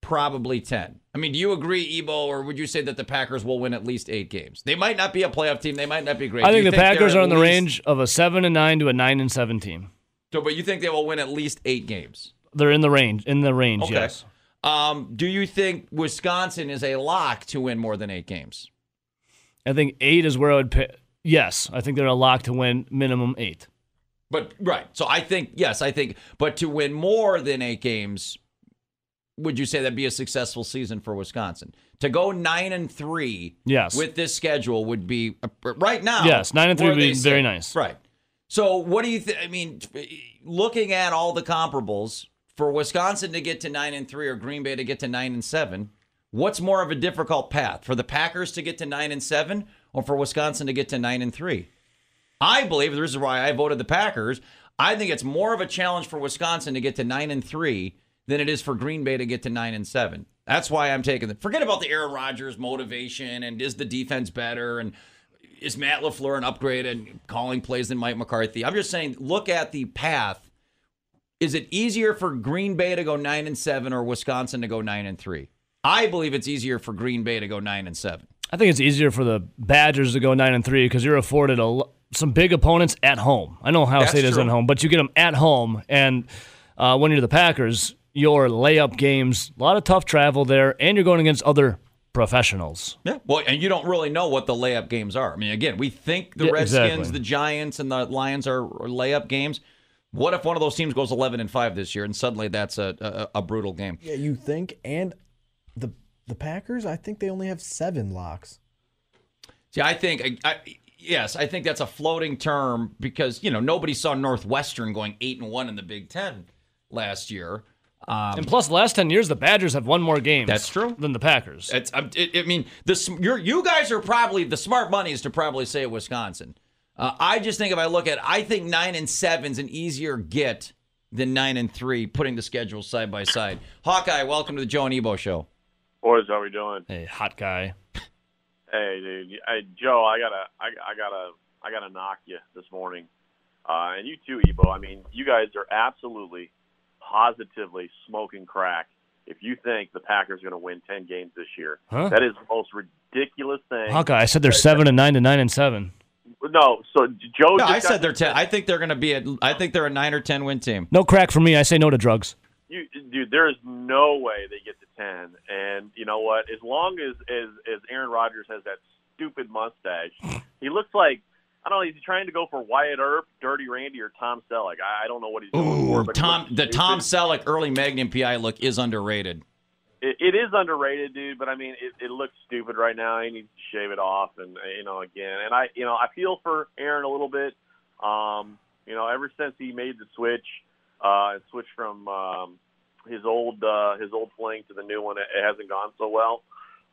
Speaker 1: probably 10. I mean, do you agree, Ebo, or would you say that the Packers will win at least eight games? They might not be a playoff team. They might not be great.
Speaker 2: I think the
Speaker 1: they're
Speaker 2: Packers are in the
Speaker 1: least-
Speaker 2: range of a 7 and 9 to a 9 and 7 team.
Speaker 1: So, but you think they will win at least eight games?
Speaker 2: They're in the range. In the range,
Speaker 1: Okay.
Speaker 2: yes.
Speaker 1: Um, do you think Wisconsin is a lock to win more than eight games?
Speaker 2: I think 8 is where I would pick. Yes, I think they're a lock to win minimum 8.
Speaker 1: But right. So I think yes, I think. But to win more than eight games, would you say that'd be a successful season for Wisconsin? To go nine and three,
Speaker 2: Yes.
Speaker 1: with this schedule would be right now.
Speaker 2: Yes, nine and three would be very nice.
Speaker 1: Right. So what do you think? I mean, looking at all the comparables for Wisconsin to get to nine and three or Green Bay to get to nine and seven, what's more of a difficult path for the Packers to get to nine and seven or for Wisconsin to get to nine and three? I believe this is why I voted the Packers. I think it's more of a challenge for Wisconsin to get to nine and three than it is for Green Bay to get to nine and seven. That's why I'm taking the. Forget about the Aaron Rodgers motivation and is the defense better and is Matt LaFleur an upgrade and calling plays than Mike McCarthy? I'm just saying, look at the path. Is it easier for Green Bay to go nine and seven or Wisconsin to go nine and three? I believe it's easier for Green Bay to go nine and seven.
Speaker 2: I think it's easier for the Badgers to go 9 and 3 because you're afforded a, some big opponents at home. I know Ohio
Speaker 1: That's
Speaker 2: State is at home, but you get them at home. And uh, when you're the Packers, your layup games, a lot of tough travel there, and you're going against other professionals.
Speaker 1: Yeah. Well, and you don't really know what the layup games are. I mean, again, we think the
Speaker 2: Yeah,
Speaker 1: Redskins,
Speaker 2: exactly.
Speaker 1: the Giants, and the Lions are layup games. What if one of those teams goes 11 and 5 this year and suddenly that's a, a, a brutal game?
Speaker 3: Yeah, you think, and the the Packers, I think they only have seven locks.
Speaker 1: See, I think, I, I, yes, I think that's a floating term because, you know, nobody saw Northwestern going 8 and 1 in the Big Ten last year. Um,
Speaker 2: And plus, the last 10 years, the Badgers have won more games
Speaker 1: That's true.
Speaker 2: than the Packers.
Speaker 1: It's, I'm- it, I mean, the sm- you're, you guys are probably the smart money is to probably say Wisconsin. Uh, I just think if I look at, I think nine and seven's an easier get than nine and three, putting the schedules side by side. Hawkeye, welcome to the Joe and Ebo show.
Speaker 6: Boys, how are we doing?
Speaker 2: Hey, hot guy.
Speaker 6: Hey, dude. Hey, Joe, I gotta, I, I gotta, I gotta knock you this morning, uh, and you too, Ebo. I mean, you guys are absolutely, positively smoking crack. If you think the Packers are going to win ten games this year,
Speaker 2: Huh?
Speaker 6: that is the most ridiculous thing.
Speaker 2: Hawkeye, I said they're 7 and 9 to 9 and 7.
Speaker 6: No, so Joe.
Speaker 1: No, I said they're ten. I think they're going to be at. I think they're a nine or ten win team.
Speaker 2: No crack for me. I say no to drugs.
Speaker 6: you, dude, there is no way they get to ten. And you know what? As long as as as Aaron Rodgers has that stupid mustache, (laughs) he looks like I don't know. He's trying to go for Wyatt Earp, Dirty Randy, or Tom Selleck. I, I don't know what he's going for.
Speaker 1: Ooh,
Speaker 6: But
Speaker 1: Tom, the
Speaker 6: stupid.
Speaker 1: Tom Selleck early Magnum PI look is underrated.
Speaker 6: It, it is underrated, dude. But I mean, it, it looks stupid right now. He needs to shave it off, and you know, again, and I, you know, I feel for Aaron a little bit. Um, you know, ever since he made the switch, uh, and switched from um, his old uh, his old fling to the new one, it, it hasn't gone so well.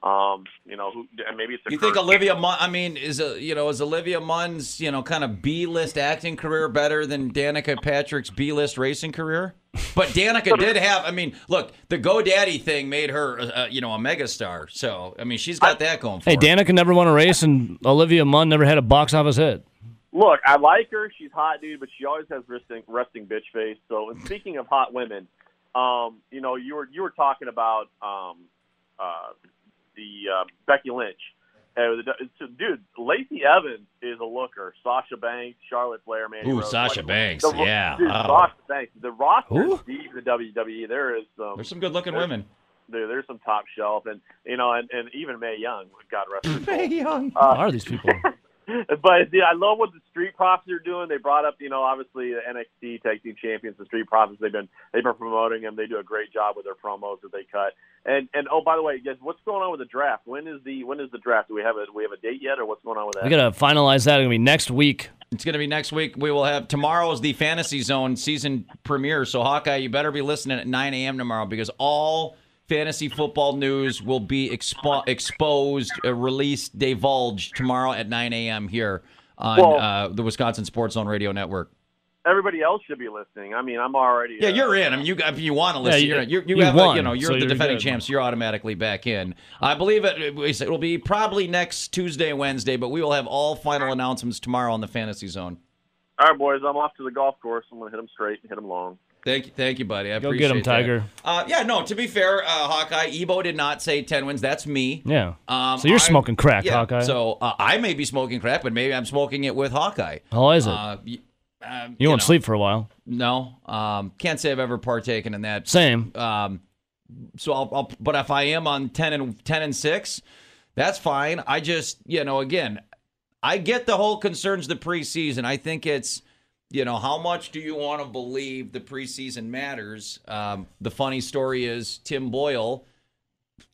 Speaker 6: Um, you know, who, and maybe it's a
Speaker 1: You think. Olivia Munn? I mean, is a you know is Olivia Munn's you know kind of B list acting career better than Danica Patrick's B list racing career? But Danica (laughs) did have. I mean, look, the GoDaddy thing made her uh, you know a megastar. So I mean, she's got that going for her.
Speaker 2: Hey,
Speaker 1: her.
Speaker 2: Danica never won a race, and Olivia Munn never had a box office hit.
Speaker 6: Look, I like her. She's hot, dude, but she always has resting, resting bitch face. So, and speaking of hot women, um, you know, you were you were talking about um, uh, the uh, Becky Lynch. Uh, the, so, dude, Lacey Evans is a looker. Sasha Banks, Charlotte Flair, man.
Speaker 1: Ooh,
Speaker 6: Rose.
Speaker 1: Sasha
Speaker 6: Like,
Speaker 1: Banks,
Speaker 6: the-
Speaker 1: yeah.
Speaker 6: dude,
Speaker 1: Oh.
Speaker 6: Sasha Banks. The roster
Speaker 2: Who?
Speaker 6: is deep in the WWE. There is some.
Speaker 1: There's some good looking women.
Speaker 6: there, there's some top shelf, and you know, and, and even Mae Young, God rest her soul.
Speaker 1: Young.
Speaker 2: Who are these people? (laughs) (laughs)
Speaker 6: but dude, I love what the Street Profits are doing. They brought up, you know, obviously the NXT Tag Team Champions, the Street Profits. They've been they've been promoting them. They do a great job with their promos that they cut. And and oh, by the way, guys, what's going on with the draft? When is the when is the draft? Do we have a do we have a date yet, or what's going on with that?
Speaker 2: We gotta finalize that. It's gonna be next week.
Speaker 1: It's going to be next week. We will have tomorrow is the Fantasy Zone season premiere. So Hawkeye, you better be listening at 9 a.m. tomorrow because all fantasy football news will be expo- exposed, uh, released, divulged tomorrow at 9 a.m. here on
Speaker 6: Well-
Speaker 1: uh, the Wisconsin Sports Zone Radio Network.
Speaker 6: Everybody else should be listening. I mean, I'm already.
Speaker 1: Yeah,
Speaker 6: uh,
Speaker 1: you're in. I mean, you if you want to listen,
Speaker 2: you-
Speaker 1: you're, you're, you
Speaker 2: you
Speaker 1: have a,
Speaker 2: won,
Speaker 1: you know you're
Speaker 2: so
Speaker 1: the
Speaker 2: you're
Speaker 1: defending
Speaker 2: good.
Speaker 1: champs. You're automatically back in. I believe it. It will be probably next Tuesday, Wednesday, but we will have all final announcements tomorrow on the Fantasy Zone.
Speaker 6: All right, boys. I'm off to the golf course. I'm gonna hit them straight and hit them long.
Speaker 1: Thank you, thank you, buddy. I
Speaker 2: Go
Speaker 1: appreciate
Speaker 2: get
Speaker 1: that.
Speaker 2: Tiger.
Speaker 1: Uh, yeah, no. To be fair, uh, Hawkeye, Ebo did not say ten wins. That's me.
Speaker 2: Yeah.
Speaker 1: Um,
Speaker 2: so you're
Speaker 1: I-
Speaker 2: smoking crack,
Speaker 1: yeah,
Speaker 2: Hawkeye.
Speaker 1: So uh, I may be smoking crack, but maybe I'm smoking it with Hawkeye.
Speaker 2: How is it?
Speaker 1: Uh, y- um,
Speaker 2: you won't
Speaker 1: know,
Speaker 2: sleep for a while.
Speaker 1: No, um, can't say I've ever partaken in that.
Speaker 2: Same.
Speaker 1: Um, so I'll, I'll, but if I am on ten and ten and six, that's fine. I just, you know, again, I get the whole concerns the preseason. I think it's, you know, how much do you want to believe the preseason matters? Um, the funny story is Tim Boyle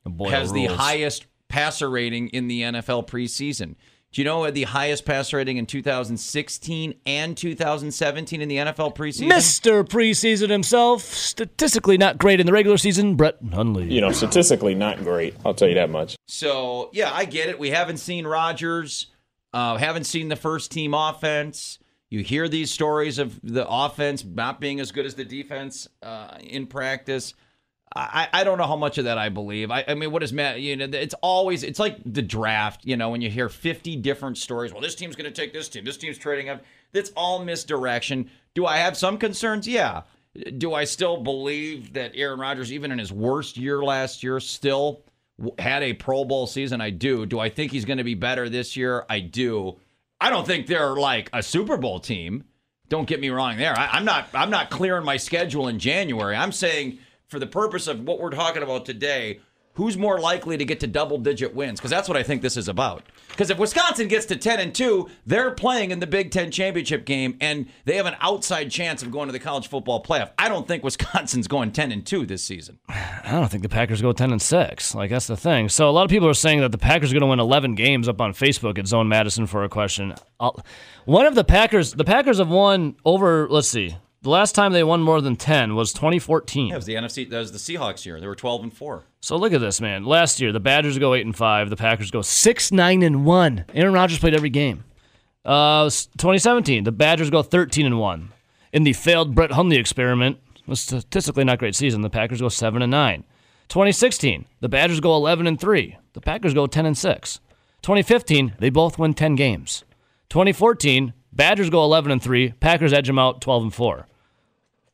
Speaker 2: The boy
Speaker 1: has the highest passer rating in the NFL preseason. Do you know what the highest passer rating in 2016 and 2017 in the NFL preseason?
Speaker 2: Mr. Preseason himself, statistically not great in the regular season, Brett Hundley.
Speaker 5: you know, statistically not great. I'll tell you that much.
Speaker 1: So yeah, I get it. We haven't seen Rodgers, uh, haven't seen the first team offense. You hear these stories of the offense not being as good as the defense uh, in practice. I, I don't know how much of that I believe. I, I mean, what is Matt? You know, it's always it's like the draft. You know, when you hear fifty different stories. Well, this team's going to take this team. This team's trading up. That's all misdirection. Do I have some concerns? Yeah. Do I still believe that Aaron Rodgers, even in his worst year last year, still had a Pro Bowl season? I do. Do I think he's going to be better this year? I do. I don't think they're like a Super Bowl team. Don't get me wrong there. I, I'm not. I'm not clearing my schedule in January. I'm saying for the purpose of what we're talking about today, who's more likely to get to double digit wins? Because that's what I think this is about. Because if Wisconsin gets to 10 and 2, they're playing in the Big Ten championship game and they have an outside chance of going to the college football playoff. I don't think Wisconsin's (laughs) going 10 and 2 this season.
Speaker 2: I don't think the Packers go 10 and 6. Like, that's the thing. So, a lot of people are saying that the Packers are going to win 11 games up on Facebook at Zone Madison for a question. I'll, one of the Packers, the Packers have won over, let's see, the last time they won more than 10 was 2014.
Speaker 1: That was the NFC. That was the Seahawks year. They were 12 and 4.
Speaker 2: So look at this, man. Last year, the Badgers go eight and five. The Packers go six, nine, and one. Aaron Rodgers played every game. Uh, 2017, the Badgers go 13 and one. In the failed Brett Hundley experiment, a statistically not great season, the Packers go seven and nine. 2016, the Badgers go 11 and three. The Packers go 10 and six. 2015, they both win 10 games. 2014, Badgers go 11 and three. Packers edge them out 12 and four.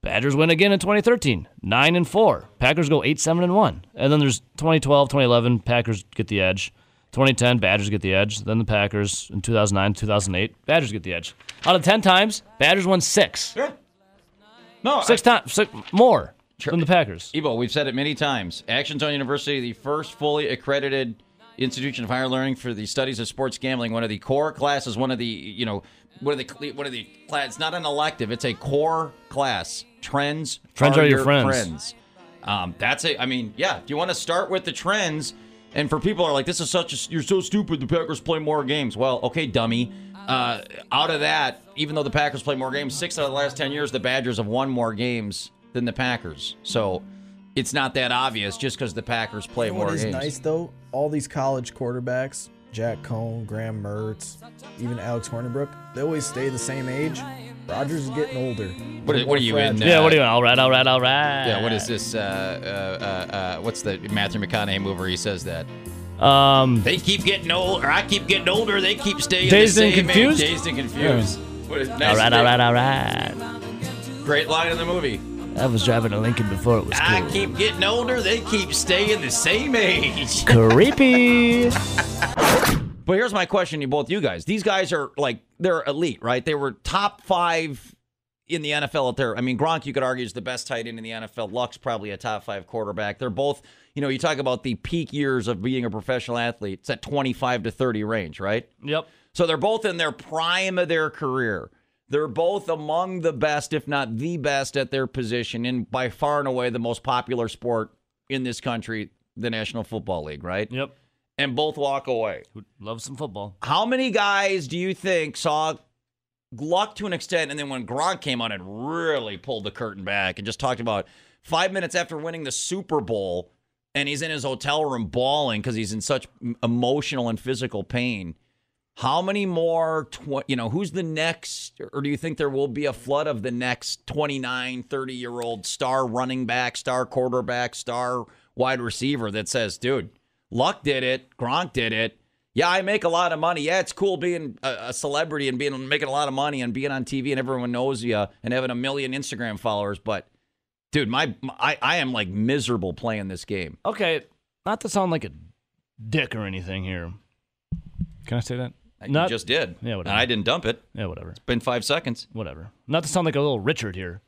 Speaker 2: Badgers win again in 2013, 9 and 4. Packers go 8 7 and 1. And then there's 2012, 2011, Packers get the edge. 2010, Badgers get the edge. Then the Packers in 2009, 2008, Badgers get the edge. Out of 10 times, Badgers won 6. Yeah.
Speaker 1: No,
Speaker 2: Six times six, more than the Packers.
Speaker 1: Ebo, we've said it many times. Action Zone University, the first fully accredited Institution of Higher Learning for the Studies of Sports Gambling. One of the core classes. One of the you know one are the what are the class. It's not an elective. It's a core class. Trends.
Speaker 2: Trends are your friends.
Speaker 1: Um, that's it. I mean, yeah. If you want to start with the trends? And for people who are like, this is such a you're so stupid. The Packers play more games. Well, okay, dummy. Uh, out of that, even though the Packers play more games, six out of the last ten years, the Badgers have won more games than the Packers. So it's not that obvious just because the Packers play
Speaker 3: You know
Speaker 1: more
Speaker 3: what is
Speaker 1: games.
Speaker 3: nice though? All these college quarterbacks, Jack Coan, Graham Mertz, even Alex Hornibrook, they always stay the same age. Rodgers is getting older.
Speaker 1: What are- what are you in,
Speaker 3: Fragile.
Speaker 2: Yeah, what are you? All right, all right, all right.
Speaker 1: Yeah, what is this? Uh, uh, uh, uh, what's the Matthew McConaughey movie where he says that?
Speaker 2: Um,
Speaker 1: They keep getting older. I keep getting older. They keep staying
Speaker 2: Dazed
Speaker 1: the
Speaker 2: and
Speaker 1: same
Speaker 2: confused?
Speaker 1: Age. Dazed and confused. What is,
Speaker 2: all right, all right, all right.
Speaker 1: Great line in the movie.
Speaker 2: I was driving a Lincoln before it was cool.
Speaker 1: I keep getting older. They keep staying the same age. (laughs)
Speaker 2: Creepy.
Speaker 1: But here's my question to both you guys. These guys are like they're elite, right? They were top five in the NFL at their I mean, Gronk, you could argue, is the best tight end in the NFL. Luck's probably a top five quarterback. They're both, you know, you talk about the peak years of being a professional athlete. It's at 25 to 30 range, right?
Speaker 2: Yep.
Speaker 1: So they're both in their prime of their career. They're both among the best, if not the best, at their position, and by far and away the most popular sport in this country, the National Football League, right?
Speaker 2: Yep.
Speaker 1: And both walk away.
Speaker 2: Love some football.
Speaker 1: How many guys do you think saw Luck to an extent, and then when Gronk came on and really pulled the curtain back and just talked about five minutes after winning the Super Bowl, and he's in his hotel room bawling because he's in such emotional and physical pain. How many more, tw- you know, who's the next, or do you think there will be a flood of the next 29, 30 year old star running back, star quarterback, star wide receiver that says, dude, Luck did it, Gronk did it. Yeah, I make a lot of money. Yeah, it's cool being a, a celebrity and being making a lot of money and being on TV and everyone knows you and having a million Instagram followers. But, dude, my, my I, I am like miserable playing this game.
Speaker 2: Okay, not to sound like a dick or anything here. Can I say that? Not
Speaker 1: you just did.
Speaker 2: Yeah, whatever.
Speaker 1: And I didn't dump it.
Speaker 2: yeah, whatever.
Speaker 1: It's been five seconds.
Speaker 2: whatever. Not to sound like a little Richard here,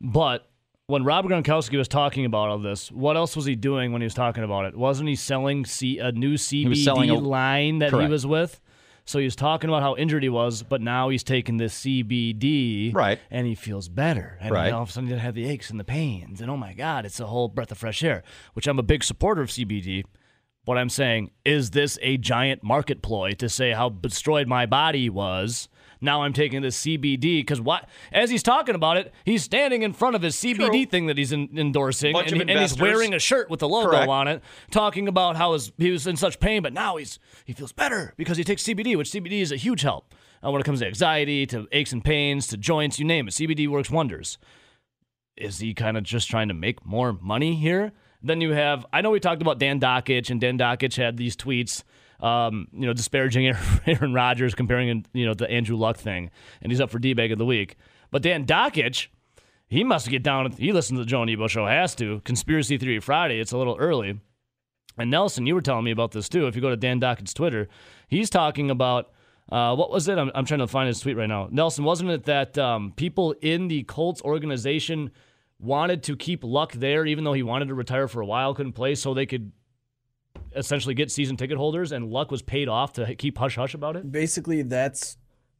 Speaker 2: but when Rob Gronkowski was talking about all this, what else was he doing when he was talking about it? Wasn't he selling C- a new CBD
Speaker 1: selling a-
Speaker 2: line that
Speaker 1: Correct.
Speaker 2: he was with? So he was talking about how injured he was, but now he's taking this CBD,
Speaker 1: Right.
Speaker 2: And he feels better, and
Speaker 1: Right.
Speaker 2: all of a sudden he doesn't have the aches and the pains, and oh my God, it's a whole breath of fresh air. Which I'm a big supporter of CBD. What I'm saying is this a giant market ploy to say how destroyed my body was? Now I'm taking this CBD because what? As he's talking about it, he's standing in front of his CBD
Speaker 1: True.
Speaker 2: thing that he's in, endorsing, and, he- and he's wearing a shirt with the logo
Speaker 1: Correct.
Speaker 2: on it, talking about how his, he was in such pain, but now he's he feels better because he takes CBD, which CBD is a huge help uh, when it comes to anxiety, to aches and pains, to joints, you name it. CBD works wonders is he kind of just trying to make more money here? Then you have, I know we talked about Dan Dakich, and Dan Dakich had these tweets, um, you know, disparaging (laughs) Aaron Rodgers, comparing him, you know, the Andrew Luck thing, and he's up for D-Bag of the week. But Dan Dakich, he must get down, he listens to the Joe show, has to. Conspiracy Theory Friday, it's a little early. And Nelson, you were telling me about this too. If you go to Dan Dakich's Twitter, he's talking about uh, what was it? I'm, I'm trying to find his tweet right now. Nelson, wasn't it that um, people in the Colts organization wanted to keep Luck there, even though he wanted to retire for a while, couldn't play, so they could essentially get season ticket holders, and Luck was paid off to keep hush hush about it?
Speaker 3: Basically, that's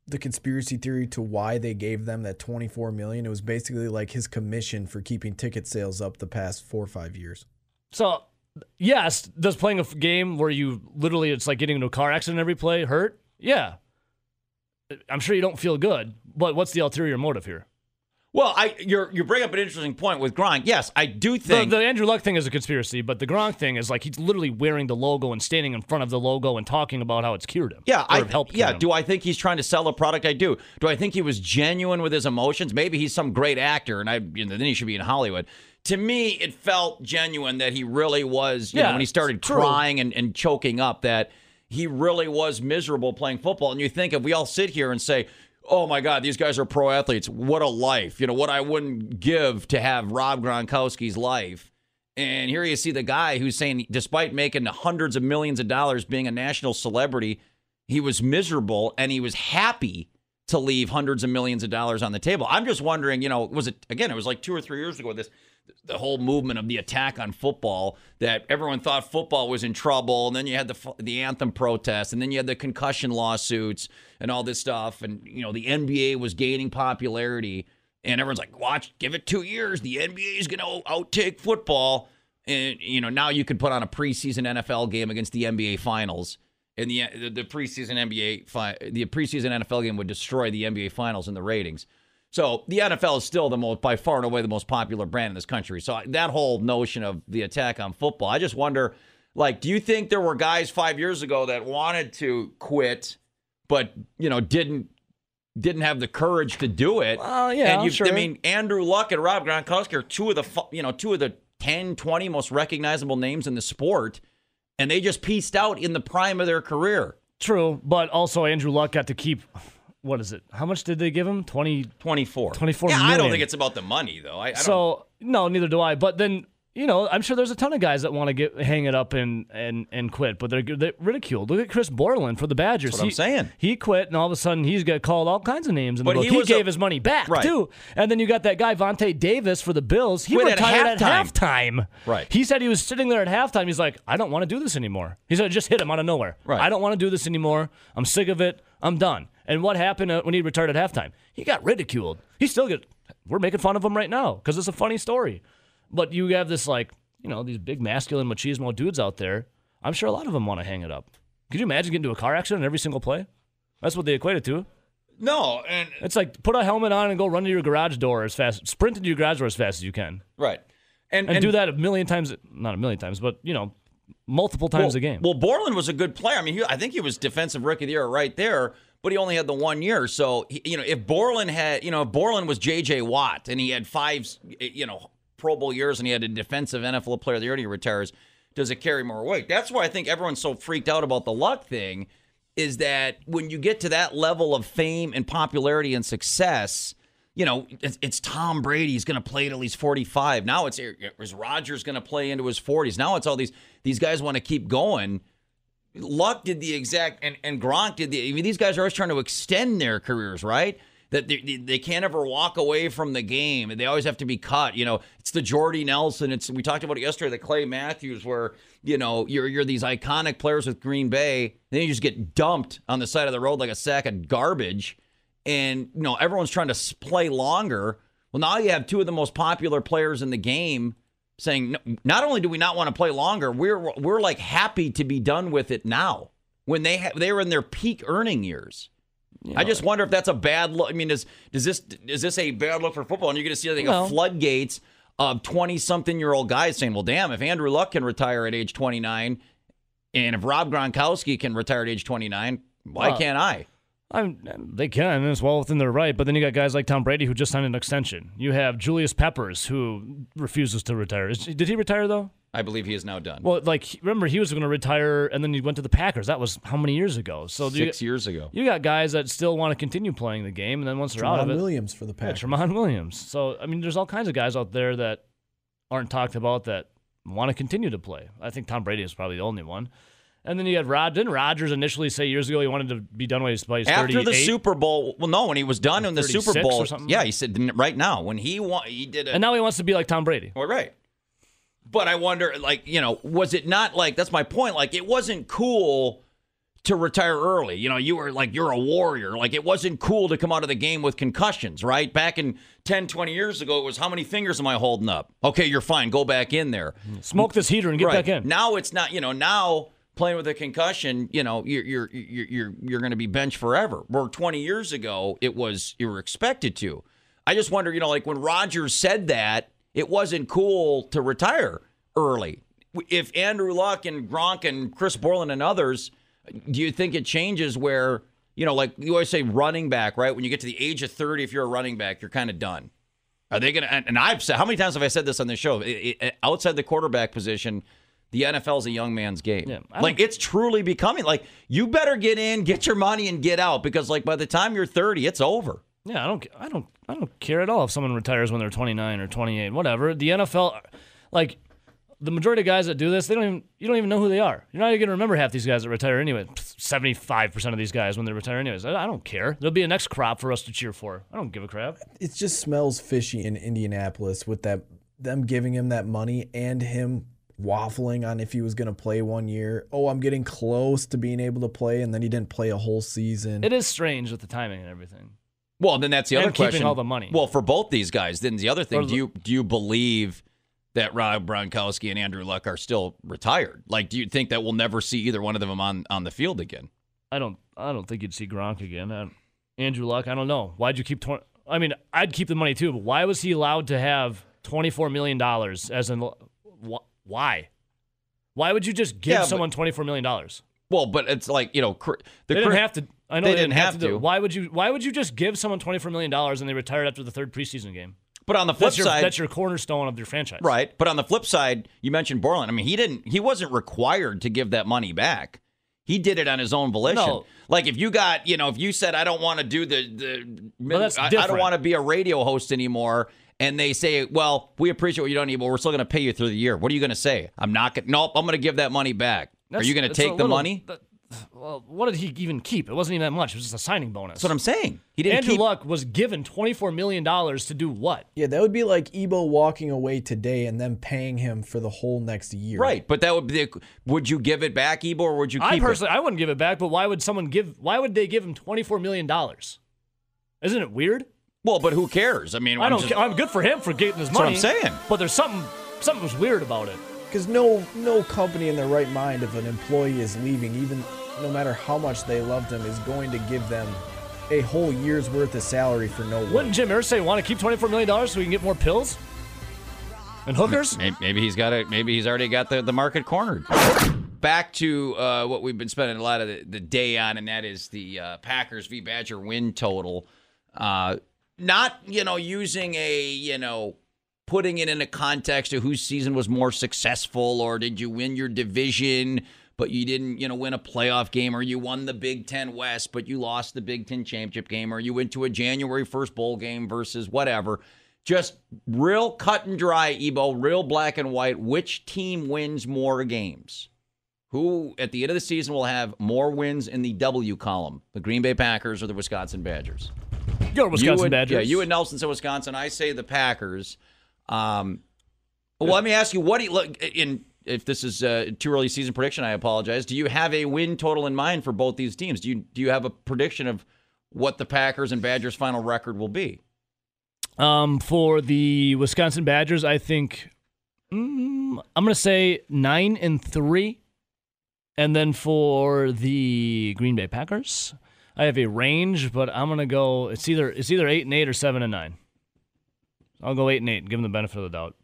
Speaker 3: the conspiracy theory to why they gave them that 24 million. It was basically like his commission for keeping ticket sales up the past four or five years.
Speaker 2: So, yes, does playing a game where you literally it's like getting into a car accident every play hurt? Yeah. I'm sure you don't feel good, but what's the ulterior motive here?
Speaker 1: Well, I you're you bring up an interesting point with Gronk. Yes, I do think
Speaker 2: the Andrew Luck thing is a conspiracy, but the Gronk thing is like he's literally wearing the logo and standing in front of the logo and talking about how it's cured him.
Speaker 1: Yeah,
Speaker 2: or
Speaker 1: I
Speaker 2: helped
Speaker 1: yeah.
Speaker 2: him.
Speaker 1: Do I think he's trying to sell a product? I do. Do I think he was genuine with his emotions? Maybe he's some great actor, and I you know, then he should be in Hollywood. To me, it felt genuine that he really was. You know,
Speaker 2: Yeah,
Speaker 1: when he started crying and, and choking up, that he really was miserable playing football. And you think if we all sit here and say. Oh my God, these guys are pro athletes. What a life. You know, what I wouldn't give to have Rob Gronkowski's life. And here you see the guy who's saying, despite making hundreds of millions of dollars being a national celebrity, he was miserable and he was happy to leave hundreds of millions of dollars on the table. I'm just wondering, you know, was it again? It was like two or three years ago. This the whole movement of the attack on football that everyone thought football was in trouble and then you had the the anthem protests and then you had the concussion lawsuits and all this stuff and you know the NBA was gaining popularity and everyone's like watch give it 2 years the NBA is going to outtake football and you know now you could put on a preseason NFL game against the NBA finals and the the, the preseason NBA fi- the preseason NFL game would destroy the NBA finals in the ratings. So the NFL is still the most, by far and away, the most popular brand in this country. So that whole notion of the attack on football, I just wonder, like, do you think there were guys five years ago that wanted to quit, but you know didn't didn't have the courage to do it?
Speaker 2: Well, yeah,
Speaker 1: and you,
Speaker 2: sure.
Speaker 1: I mean, Andrew Luck and Rob Gronkowski are two of the you know two of the 10, 20 most recognizable names in the sport, and they just pieced out in the prime of their career.
Speaker 2: True, but also Andrew Luck got to keep. What is it? How much did they give him? Twenty.
Speaker 1: 24.
Speaker 2: 24
Speaker 1: yeah, I don't think it's about the money, though. I, I don't,
Speaker 2: So no, neither do I. But then you know, I'm sure there's a ton of guys that want to get hang it up and and and quit, but they're, they're ridiculed. Look at Chris Borland for the Badgers.
Speaker 1: That's what I'm
Speaker 2: he,
Speaker 1: saying.
Speaker 2: He quit, and all of a sudden he's got called all kinds of names. In
Speaker 1: But
Speaker 2: the book.
Speaker 1: he
Speaker 2: he,
Speaker 1: was a-
Speaker 2: gave his money back
Speaker 1: Right.
Speaker 2: too. And then you got that guy Vontae Davis for the Bills. He
Speaker 1: Quit at
Speaker 2: retired
Speaker 1: halftime.
Speaker 2: halftime.
Speaker 1: Right.
Speaker 2: He said he was sitting there at halftime. He's like, I don't want to do this anymore. He said, just hit him out of nowhere.
Speaker 1: Right.
Speaker 2: I don't want to do this anymore. I'm sick of it. I'm done. And what happened uh, when he retired at halftime? He got ridiculed. He still get. We're making fun of him right now because it's a funny story. But you have this like, you know, these big masculine machismo dudes out there. I'm sure a lot of them want to hang it up. Could you imagine getting into a car accident every single play? That's what they equate it to.
Speaker 1: No, and
Speaker 2: It's like put a helmet on and go run to your garage door as fast, sprint into your garage door as fast as you can,
Speaker 1: right. And,
Speaker 2: and, do that a million times. Not a million times, but you know, multiple times
Speaker 1: well,
Speaker 2: a game.
Speaker 1: Well, Borland was a good player. I mean, he, I think he was defensive rookie of the year right there, but he only had the one year. So, he, you know, if Borland had, you know, if Borland was J.J. Watt and he had five, you know, Pro Bowl years and he had a defensive NFL player of the year and he retires, does it carry more weight? That's why I think everyone's so freaked out about the luck thing is that when you get to that level of fame and popularity and success, you know, it's, it's Tom Brady. He's going to play till he's 45. Now it's is Rodgers going to play into his 40s. Now it's all these these guys want to keep going. Luck did the exact and and Gronk did the. I mean, these guys are always trying to extend their careers, right? That they, they- can't ever walk away from the game, they always have to be cut. You know, it's the Jordy Nelson. It's we talked about it yesterday. The Clay Matthews, where you know you're you're these iconic players with Green Bay, then you just get dumped on the side of the road like a sack of garbage and you know everyone's trying to play longer. Well, now you have two of the most popular players in the game saying, not only do we not want to play longer, we're we're like happy to be done with it now. When they ha- they were in their peak earning years. I just wonder if that's a bad look. I mean, is does this is this a bad look for football? And you're going to see like
Speaker 2: No.
Speaker 1: a floodgates of 20 something year old guys saying, "Well, damn, if Andrew Luck can retire at age 29, and if Rob Gronkowski can retire at age 29, why
Speaker 2: Well,
Speaker 1: can't I?"
Speaker 2: I'm, they can, and it's well within their right. But then you got guys like Tom Brady who just signed an extension. You have Julius Peppers who refuses to retire. Is, did he retire though?
Speaker 1: I believe he is now done.
Speaker 2: Well, like remember he was going to retire, and then he went to the Packers. That was how many years ago? So you,
Speaker 1: Six years ago.
Speaker 2: you got guys that still want to continue playing the game, and then once they're out of
Speaker 3: Ron
Speaker 2: it,
Speaker 3: Williams for the
Speaker 2: yeah,
Speaker 3: Packers.
Speaker 2: Tramon Williams. So I mean, there's all kinds of guys out there that aren't talked about that want to continue to play. I think Tom Brady is probably the only one. And then you had Rod. Didn't Rodgers initially say years ago he wanted to be done when he was by his
Speaker 1: After the Super Bowl, well, no, when he was done in the Super Bowl,
Speaker 2: or something?
Speaker 1: yeah, he said right now when he won, he did it.
Speaker 2: and now he wants to be like Tom Brady.
Speaker 1: Well, right. But I wonder, like, you know, was it not like that's my point? Like, it wasn't cool to retire early. You know, you were like, you're a warrior. Like, it wasn't cool to come out of the game with concussions, right? Back in 10, 20 years ago, it was how many fingers am I holding up? Okay, you're fine. Go back in there.
Speaker 2: Smoke this heater and get
Speaker 1: right.
Speaker 2: back in.
Speaker 1: Now it's not, you know, now playing with a concussion, you know, you're you're you're you're, you're going to be benched forever. Where 20 years ago it was you were expected to. I just wonder, you know, like when Rodgers said that, it wasn't cool to retire early. If Andrew Luck and Gronk and Chris Borland and others, do you think it changes where, you know, like you always say running back, right? When you get to the age of 30 if you're a running back, you're kind of done. Are they going to? And I've said how many times have I said this on this show? It- it- outside the quarterback position, the NFL is a young man's game.
Speaker 2: Yeah,
Speaker 1: like it's truly becoming like you better get in, get your money, and get out because like by the time you're 30, it's over.
Speaker 2: Yeah, I don't, I don't, I don't care at all if someone retires when they're 29 or 28, whatever. The NFL, like the majority of guys that do this, they don't even, you don't even know who they are. You're not even gonna remember half these guys that retire anyway. 75 percent of these guys when they retire anyways. I, I don't care. There'll be a next crop for us to cheer for. I don't give a crap.
Speaker 3: It just smells fishy in Indianapolis with that them giving him that money and him waffling on if he was going to play one year. Oh, I'm getting close to being able to play, and then he didn't play a whole season.
Speaker 2: It is strange with the timing and everything.
Speaker 1: Well, then that's the other
Speaker 2: keeping
Speaker 1: question.
Speaker 2: all the money.
Speaker 1: Well, for both these guys, then the other thing,
Speaker 2: Or
Speaker 1: do you do you believe that Rob Gronkowski and Andrew Luck are still retired? Like, do you think that we'll never see either one of them on on the field again?
Speaker 2: I don't. I don't think you'd see Gronk again. I, Andrew Luck. I don't know. Why'd you keep? 20, I mean, I'd keep the money too. But why was he allowed to have twenty four million dollars? As in, wh- why? Why would you just give
Speaker 1: Yeah, but-
Speaker 2: someone twenty four million dollars?
Speaker 1: Well, but it's like you know, cr- the
Speaker 2: They didn't
Speaker 1: cr-
Speaker 2: have to. I know
Speaker 1: they
Speaker 2: they,
Speaker 1: didn't have
Speaker 2: do
Speaker 1: to.
Speaker 2: it. Why would you? Why would you just give someone twenty four million dollars and they retired after the third preseason game?
Speaker 1: But on the flip
Speaker 2: That's your
Speaker 1: side,
Speaker 2: that's your cornerstone of your franchise.
Speaker 1: Right. But on the flip side, you mentioned Borland. I mean, he didn't he wasn't required to give that money back. He did it on his own volition.
Speaker 2: No.
Speaker 1: Like if you got, you know, if you said I don't want to do the the
Speaker 2: Well,
Speaker 1: I, I don't want to be a radio host anymore and they say, "Well, we appreciate what you don't need, but we're still going to pay you through the year." What are you going to say? I'm not going to Nope, I'm going to give that money back.
Speaker 2: That's-
Speaker 1: are you going to take the
Speaker 2: little-
Speaker 1: money?
Speaker 2: that- well, what did he even keep? It wasn't even that much. It was just a signing bonus.
Speaker 1: That's what I'm saying. He didn't
Speaker 2: Andrew
Speaker 1: keep
Speaker 2: Luck was given twenty four million dollars to do what?
Speaker 3: yeah, that would be like Ebo walking away today and then paying him for the whole next year.
Speaker 1: Right, but that would be would you give it back, Ebo, or would you keep
Speaker 2: I
Speaker 1: it?
Speaker 2: personally, I wouldn't give it back. But why would someone give? Why would they give him twenty four million dollars? Isn't it weird?
Speaker 1: Well, but who cares? I mean,
Speaker 2: I
Speaker 1: I'm
Speaker 2: don't.
Speaker 1: just-
Speaker 2: ca- I'm good for him for getting his
Speaker 1: That's what
Speaker 2: money.
Speaker 1: I'm saying.
Speaker 2: But there's something. Something was weird about it.
Speaker 3: Because no no company in their right mind, if an employee is leaving, even no matter how much they loved him, is going to give them a whole year's worth of salary for no work.
Speaker 2: Wouldn't Jim Irsay want to keep twenty four million dollars so he can get more pills and hookers?
Speaker 1: Maybe, maybe he's got it. Maybe he's already got the, the market cornered. Back to uh, what we've been spending a lot of the, the day on, and that is the uh, Packers v Badger win total. Uh, not you know using a you know putting it in a context of whose season was more successful, or did you win your division, but you didn't you know win a playoff game, or you won the Big Ten West, but you lost the Big Ten championship game, or you went to a January first bowl game versus whatever just real cut and dry, Ebo, real black and white. Which team wins more games? Who at the end of the season will have more wins in the W column? The Green Bay Packers or the Wisconsin Badgers?
Speaker 2: Your Wisconsin
Speaker 1: you and,
Speaker 2: Badgers.
Speaker 1: Yeah, you and Nelson said Wisconsin. I say the Packers. Um, well, let me ask you, what do you look in? If this is a too early season prediction, I apologize. Do you have a win total in mind for both these teams? Do you do you have a prediction of what the Packers and Badgers final record will be?
Speaker 2: Um, for the Wisconsin Badgers, I think mm, I'm gonna say nine and three, and then for the Green Bay Packers, I have a range, but I'm gonna go. It's either it's either eight and eight or seven and nine. I'll go eight and eight. Give them the benefit of the doubt.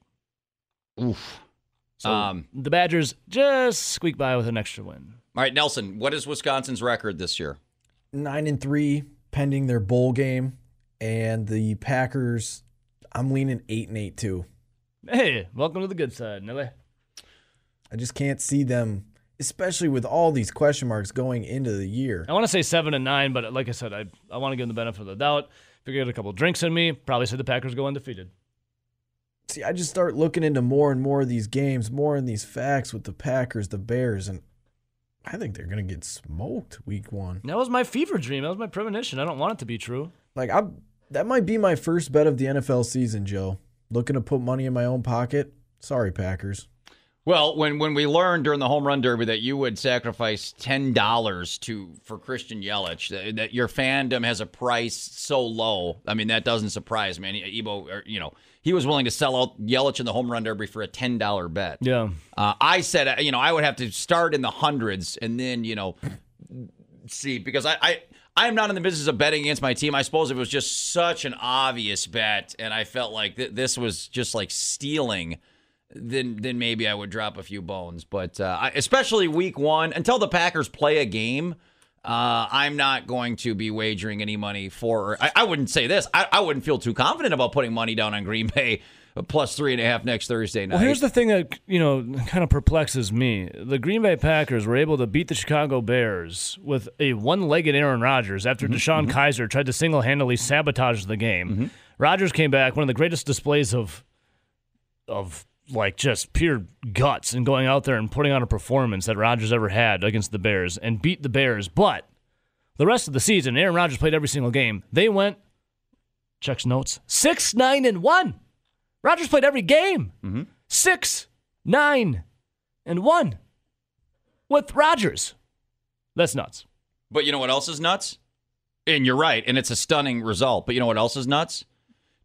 Speaker 1: Oof.
Speaker 2: So
Speaker 1: Um,
Speaker 2: the Badgers just squeak by with an extra win.
Speaker 1: All right, Nelson, what is Wisconsin's record this year?
Speaker 3: nine and three pending their bowl game, and the Packers. I'm leaning eight and eight too.
Speaker 2: Hey, welcome to the good side, Nelly.
Speaker 3: I just can't see them, especially with all these question marks going into the year.
Speaker 2: I want to say seven and nine, but like I said, I I want to give them the benefit of the doubt. If you get a couple drinks in me, probably say the Packers go undefeated.
Speaker 3: See, I just start looking into more and more of these games, more in these facts with the Packers, the Bears, and I think they're gonna get smoked week one.
Speaker 2: That was my fever dream. That was my premonition. I don't want it to be true.
Speaker 3: Like I, that might be my first bet of the NFL season, Joe. Looking to put money in my own pocket. Sorry, Packers.
Speaker 1: Well, when when we learned during the home run derby that you would sacrifice ten dollars to for Christian Yelich, that, that your fandom has a price so low. I mean, that doesn't surprise me. And uh, Ebo, or, you know, he was willing to sell out Yelich in the home run derby for a ten dollar bet.
Speaker 2: Yeah.
Speaker 1: Uh, I said, uh, you know, I would have to start in the hundreds and then, you know, see because I, I I am not in the business of betting against my team. I suppose it was just such an obvious bet, and I felt like th- this was just like stealing. Then then maybe I would drop a few bones, but uh, I, especially week one until the Packers play a game. Uh, I'm not going to be wagering any money for. I, I wouldn't say this. I, I wouldn't feel too confident about putting money down on Green Bay (laughs) plus three and a half next Thursday night.
Speaker 2: Well, here's the thing that you know kind of perplexes me: the Green Bay Packers were able to beat the Chicago Bears with a one-legged Aaron Rodgers after mm-hmm, DeShone mm-hmm. Kizer tried to single-handedly sabotage the game. Mm-hmm. Rodgers came back, one of the greatest displays of of like just pure guts and going out there and putting on a performance that Rodgers ever had against the Bears and beat the Bears. But the rest of the season, Aaron Rodgers played every single game. They went checks notes six nine and one. Rodgers played every game. Mm-hmm. Six, nine, and one with Rodgers. That's nuts.
Speaker 1: But you know what else is nuts? And you're right, and it's a stunning result. But you know what else is nuts?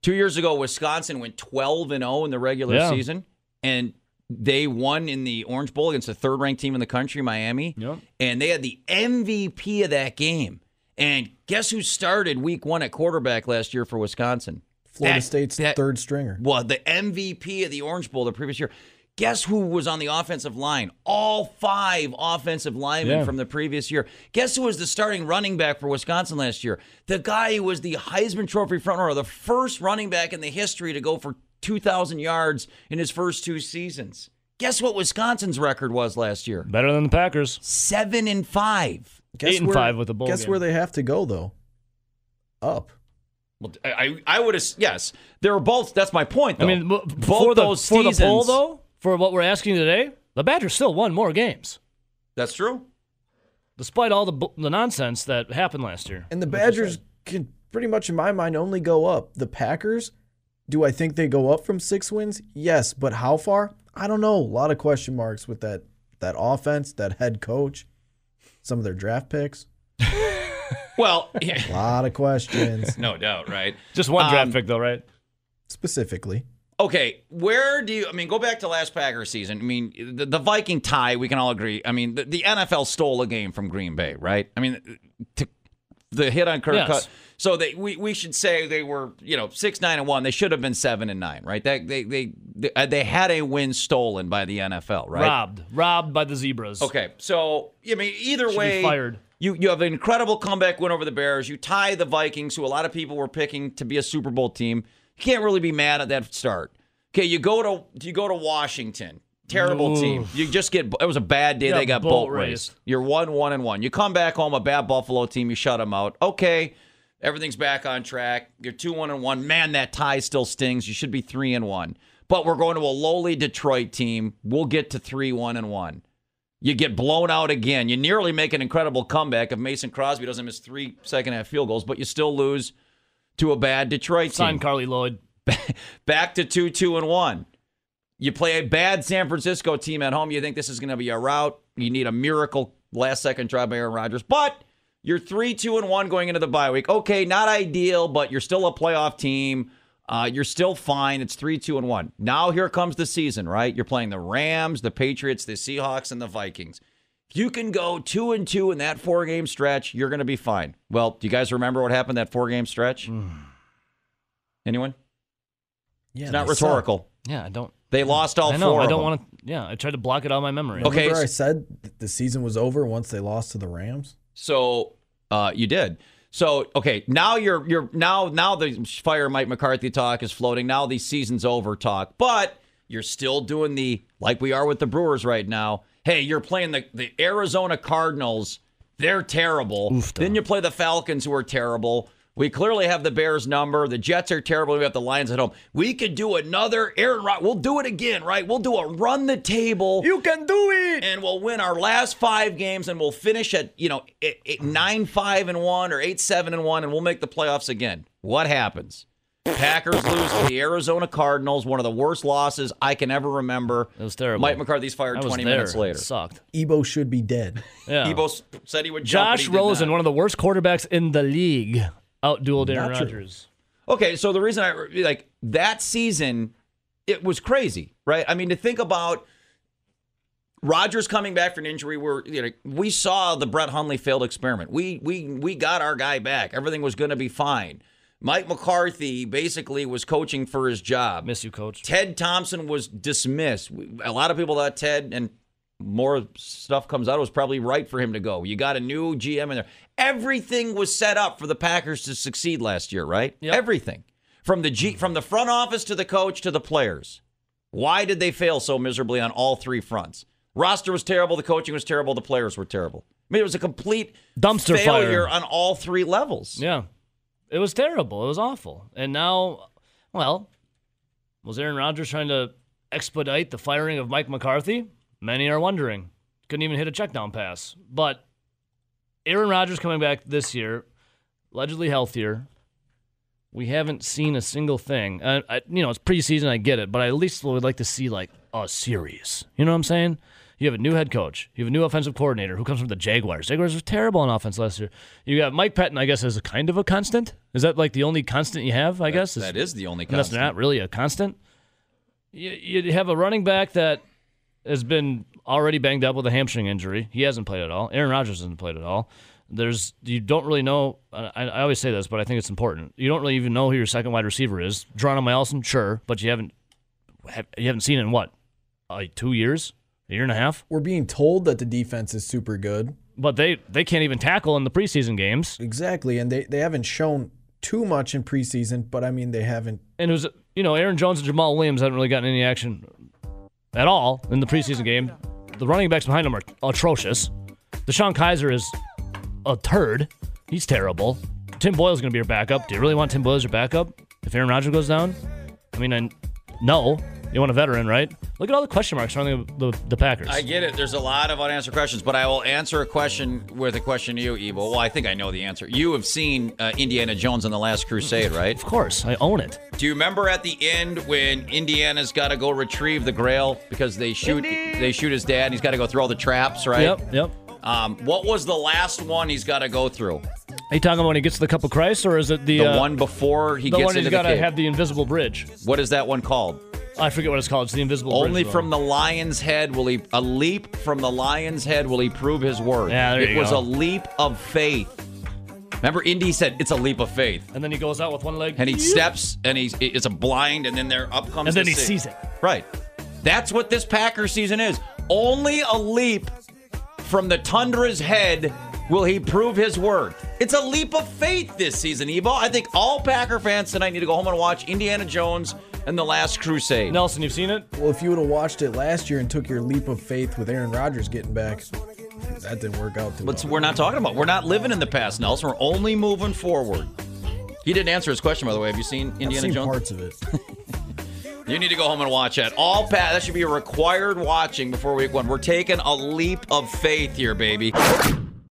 Speaker 1: Two years ago, Wisconsin went 12 and 0 in the regular
Speaker 2: Yeah.
Speaker 1: season, and they won in the Orange Bowl against the third-ranked team in the country, Miami.
Speaker 2: Yep.
Speaker 1: And they had the MVP of that game. And guess who started Week One at quarterback last year for Wisconsin?
Speaker 3: Florida
Speaker 1: That-
Speaker 3: State's
Speaker 1: that-
Speaker 3: third stringer.
Speaker 1: Well, the MVP of the Orange Bowl the previous year. Guess who was on the offensive line? All five offensive linemen
Speaker 2: Yeah.
Speaker 1: from the previous year. Guess who was the starting running back for Wisconsin last year? The guy who was the Heisman Trophy front runner, the first running back in the history to go for 2,000 yards in his first two seasons. Guess what Wisconsin's record was last year?
Speaker 2: Better than the Packers.
Speaker 1: Seven and five.
Speaker 3: Guess
Speaker 2: Eight and
Speaker 3: where-
Speaker 2: five with the bowl
Speaker 3: Guess
Speaker 2: game.
Speaker 3: where they have to go though? Up.
Speaker 1: Well, I I would have yes. They were both. That's my point. Though.
Speaker 2: I mean,
Speaker 1: both
Speaker 2: for the,
Speaker 1: those
Speaker 2: for the
Speaker 1: seasons.
Speaker 2: poll, though, for what we're asking today, the Badgers still won more games,
Speaker 1: That's true.
Speaker 2: despite all the, the nonsense that happened last year.
Speaker 3: And the Badgers can pretty much, in my mind, only go up. The Packers, do I think they go up from six wins? Yes, but how far? I don't know. A lot of question marks with that that offense, that head coach, some of their draft picks. (laughs)
Speaker 1: Well,
Speaker 3: A lot of questions, (laughs)
Speaker 1: no doubt, right?
Speaker 2: Just one draft
Speaker 1: Um,
Speaker 2: pick, though, right?
Speaker 3: specifically.
Speaker 1: Okay, where do you? I mean, go back to last Packers season. I mean, the, the Viking tie. We can all agree. I mean, the, the NFL stole a game from Green Bay, right? I mean, to, the hit on Kirk.
Speaker 2: Yes.
Speaker 1: Cut, so they we, we should say they were you know six nine and one. They should have been seven and nine, right? That they they they, uh, they had a win stolen by the NFL, right?
Speaker 2: Robbed. Robbed by the Zebras.
Speaker 1: Okay, so I mean, either
Speaker 2: Should
Speaker 1: way,
Speaker 2: fired.
Speaker 1: You you have an incredible comeback win over the Bears. You tie the Vikings, who a lot of people were picking to be a Super Bowl team. You can't really be mad at that start. Okay, you go to you go to Washington. Terrible
Speaker 2: Ooh.
Speaker 1: team. You just get it was a bad day.
Speaker 2: Yeah,
Speaker 1: they got bolt,
Speaker 2: race.
Speaker 1: raced. You're one one and one. You come back home, a bad Buffalo team. You shut them out. Okay, everything's back on track. You're two one and one. Man, that tie still stings. You should be three and one. But we're going to a lowly Detroit team. We'll get to three one and one. You get blown out again. You nearly make an incredible comeback if Mason Crosby doesn't miss three second half field goals, but you still lose to a bad Detroit
Speaker 2: Sign
Speaker 1: team.
Speaker 2: Carli Lloyd. (laughs)
Speaker 1: Back to two, two, and one. You play a bad San Francisco team at home. You think this is going to be a rout. You need a miracle last second drive by Aaron Rodgers. But you're three, two, and one going into the bye week. Okay, not ideal, but you're still a playoff team. Uh, you're still fine. It's three, two, and one. Now here comes the season, right? You're playing the Rams, the Patriots, the Seahawks, and the Vikings. If you can go two and two in that four game stretch, you're going to be fine. Well, do you guys remember what happened that four game stretch? Anyone?
Speaker 3: Yeah,
Speaker 1: It's not
Speaker 3: they suck.
Speaker 1: rhetorical.
Speaker 2: Yeah, I don't.
Speaker 1: They lost all
Speaker 2: I know.
Speaker 1: four.
Speaker 2: I don't want to. Yeah, I tried to block it out of my memory.
Speaker 1: Okay,
Speaker 3: Remember I said the season was over once they lost to the Rams?
Speaker 1: So uh, you did. So okay, now you're you're now now the fire Mike McCarthy talk is floating. Now the season's over talk, but you're still doing the like we are with the Brewers right now. Hey, you're playing the the Arizona Cardinals. They're terrible. then you play the Falcons, who are terrible. We clearly have the Bears number. The Jets are terrible. We have the Lions at home. We could do another Aaron Rod. We'll do it again, right? We'll do a run the table
Speaker 2: You can do it.
Speaker 1: and we'll win our last five games and we'll finish at you know eight, eight, nine five and one or eight seven and one and we'll make the playoffs again what happens packers lose to the arizona cardinals one of the worst losses i can ever remember
Speaker 2: It was terrible.
Speaker 1: mike mccarthy's fired
Speaker 2: I was
Speaker 1: 20
Speaker 2: there.
Speaker 1: minutes later
Speaker 2: It sucked.
Speaker 3: Ebo should be dead.
Speaker 2: Yeah.
Speaker 1: Ebo said he would jump,
Speaker 2: Josh
Speaker 1: he
Speaker 2: Rosen,
Speaker 1: not.
Speaker 2: one of the worst quarterbacks in the league, outdueled Aaron
Speaker 3: Not true.
Speaker 2: Rodgers.
Speaker 1: Okay, so the reason I like that season, it was crazy, right? I mean, to think about Rodgers coming back from an injury, where you know we saw the Brett Hundley failed experiment. We we we got our guy back. Everything was going to be fine. Mike McCarthy basically was coaching for his job.
Speaker 2: Miss you, coach.
Speaker 1: Ted Thompson was dismissed. A lot of people thought Ted and more stuff comes out. It was probably right for him to go. You got a new GM in there. Everything was set up for the Packers to succeed last year, right?
Speaker 2: Yep.
Speaker 1: Everything from the G, from the front office to the coach to the players. Why did they fail so miserably on all three fronts? Roster was terrible. The coaching was terrible. The players were terrible. I mean, it was a complete
Speaker 2: Dumpster
Speaker 1: failure
Speaker 2: fire.
Speaker 1: on all three levels.
Speaker 2: Yeah. It was terrible. It was awful. And now, well, was Aaron Rodgers trying to expedite the firing of Mike McCarthy? Many are wondering. Couldn't even hit a check down pass. But Aaron Rodgers coming back this year, allegedly healthier. we haven't seen a single thing. Uh, I, you know, it's preseason, I get it, but I at least would like to see like a series. You know what I'm saying? You have a new head coach. You have a new offensive coordinator who comes from the Jaguars. Jaguars were terrible on offense last year. You got Mike Pettine, I guess, as a kind of a constant. Is that like the only constant you have? I guess
Speaker 1: that is the only
Speaker 2: and that's not really a constant. You, you have a running back that has been already banged up with a hamstring injury. He hasn't played at all. Aaron Rodgers hasn't played at all. There's you don't really know. I, I always say this, but I think it's important. You don't really even know who your second wide receiver is. Geronimo Allison, sure, but you haven't have, you haven't seen it in what like two years, a year and a half.
Speaker 3: We're being told that the defense is super good.
Speaker 2: But they they can't even tackle in the preseason games.
Speaker 3: Exactly, and they, they haven't shown too much in preseason, but I mean they haven't.
Speaker 2: And it was you know Aaron Jones and Jamaal Williams haven't really gotten any action at all in the preseason game. The running backs behind him are atrocious. DeShone Kizer is a turd. He's terrible. Tim Boyle's going to be your backup. Do you really want Tim Boyle as your backup if Aaron Rodgers goes down? I mean, I, no. You want a veteran, right? Look at all the question marks surrounding the, the, the Packers.
Speaker 1: I get it. There's a lot of unanswered questions, but I will answer a question with a question to you, Ebo. Well, I think I know the answer. You have seen uh, Indiana Jones on the Last Crusade, right?
Speaker 2: of course, I own it.
Speaker 1: Do you remember at the end when Indiana's got to go retrieve the Grail because they shoot they shoot his dad and he's got to go through all the traps, right?
Speaker 2: Yep, yep.
Speaker 1: Um, what was the last one he's got to go through?
Speaker 2: Are you talking about when he gets to the Cup of Christ, or is it the
Speaker 1: The
Speaker 2: uh,
Speaker 1: one before he
Speaker 2: the
Speaker 1: gets
Speaker 2: one
Speaker 1: into
Speaker 2: he's
Speaker 1: the
Speaker 2: got to have the invisible bridge?
Speaker 1: what is that one called?
Speaker 2: I forget what it's called. It's the invisible
Speaker 1: Only
Speaker 2: bridge.
Speaker 1: from the lion's head will he a leap from the lion's head will he prove his word.
Speaker 2: Yeah, there
Speaker 1: it
Speaker 2: you
Speaker 1: was
Speaker 2: go.
Speaker 1: a leap of faith. Remember, Indy said it's a leap of faith,
Speaker 2: and then he goes out with one leg,
Speaker 1: and he steps, and he's it's a blind, and then there up comes
Speaker 2: and then
Speaker 1: the
Speaker 2: he
Speaker 1: sea.
Speaker 2: sees it.
Speaker 1: Right. That's what this Packer season is. Only a leap from the tundra's head will he prove his word. It's a leap of faith this season, Ebo. I think all Packer fans tonight need to go home and watch Indiana Jones and the Last Crusade.
Speaker 2: Nelson, you've seen it?
Speaker 3: Well, if you would have watched it last year and took your leap of faith with Aaron Rodgers getting back, that didn't work out too
Speaker 1: But
Speaker 3: well.
Speaker 1: we're not talking about. We're not living in the past, Nelson. We're only moving forward. He didn't answer his question, by the way. Have you seen
Speaker 3: I've
Speaker 1: Indiana
Speaker 3: seen
Speaker 1: Jones?
Speaker 3: parts of it. (laughs)
Speaker 1: You need to go home and watch that. All Pat, that should be a required watching before week one. We're taking a leap of faith here, baby.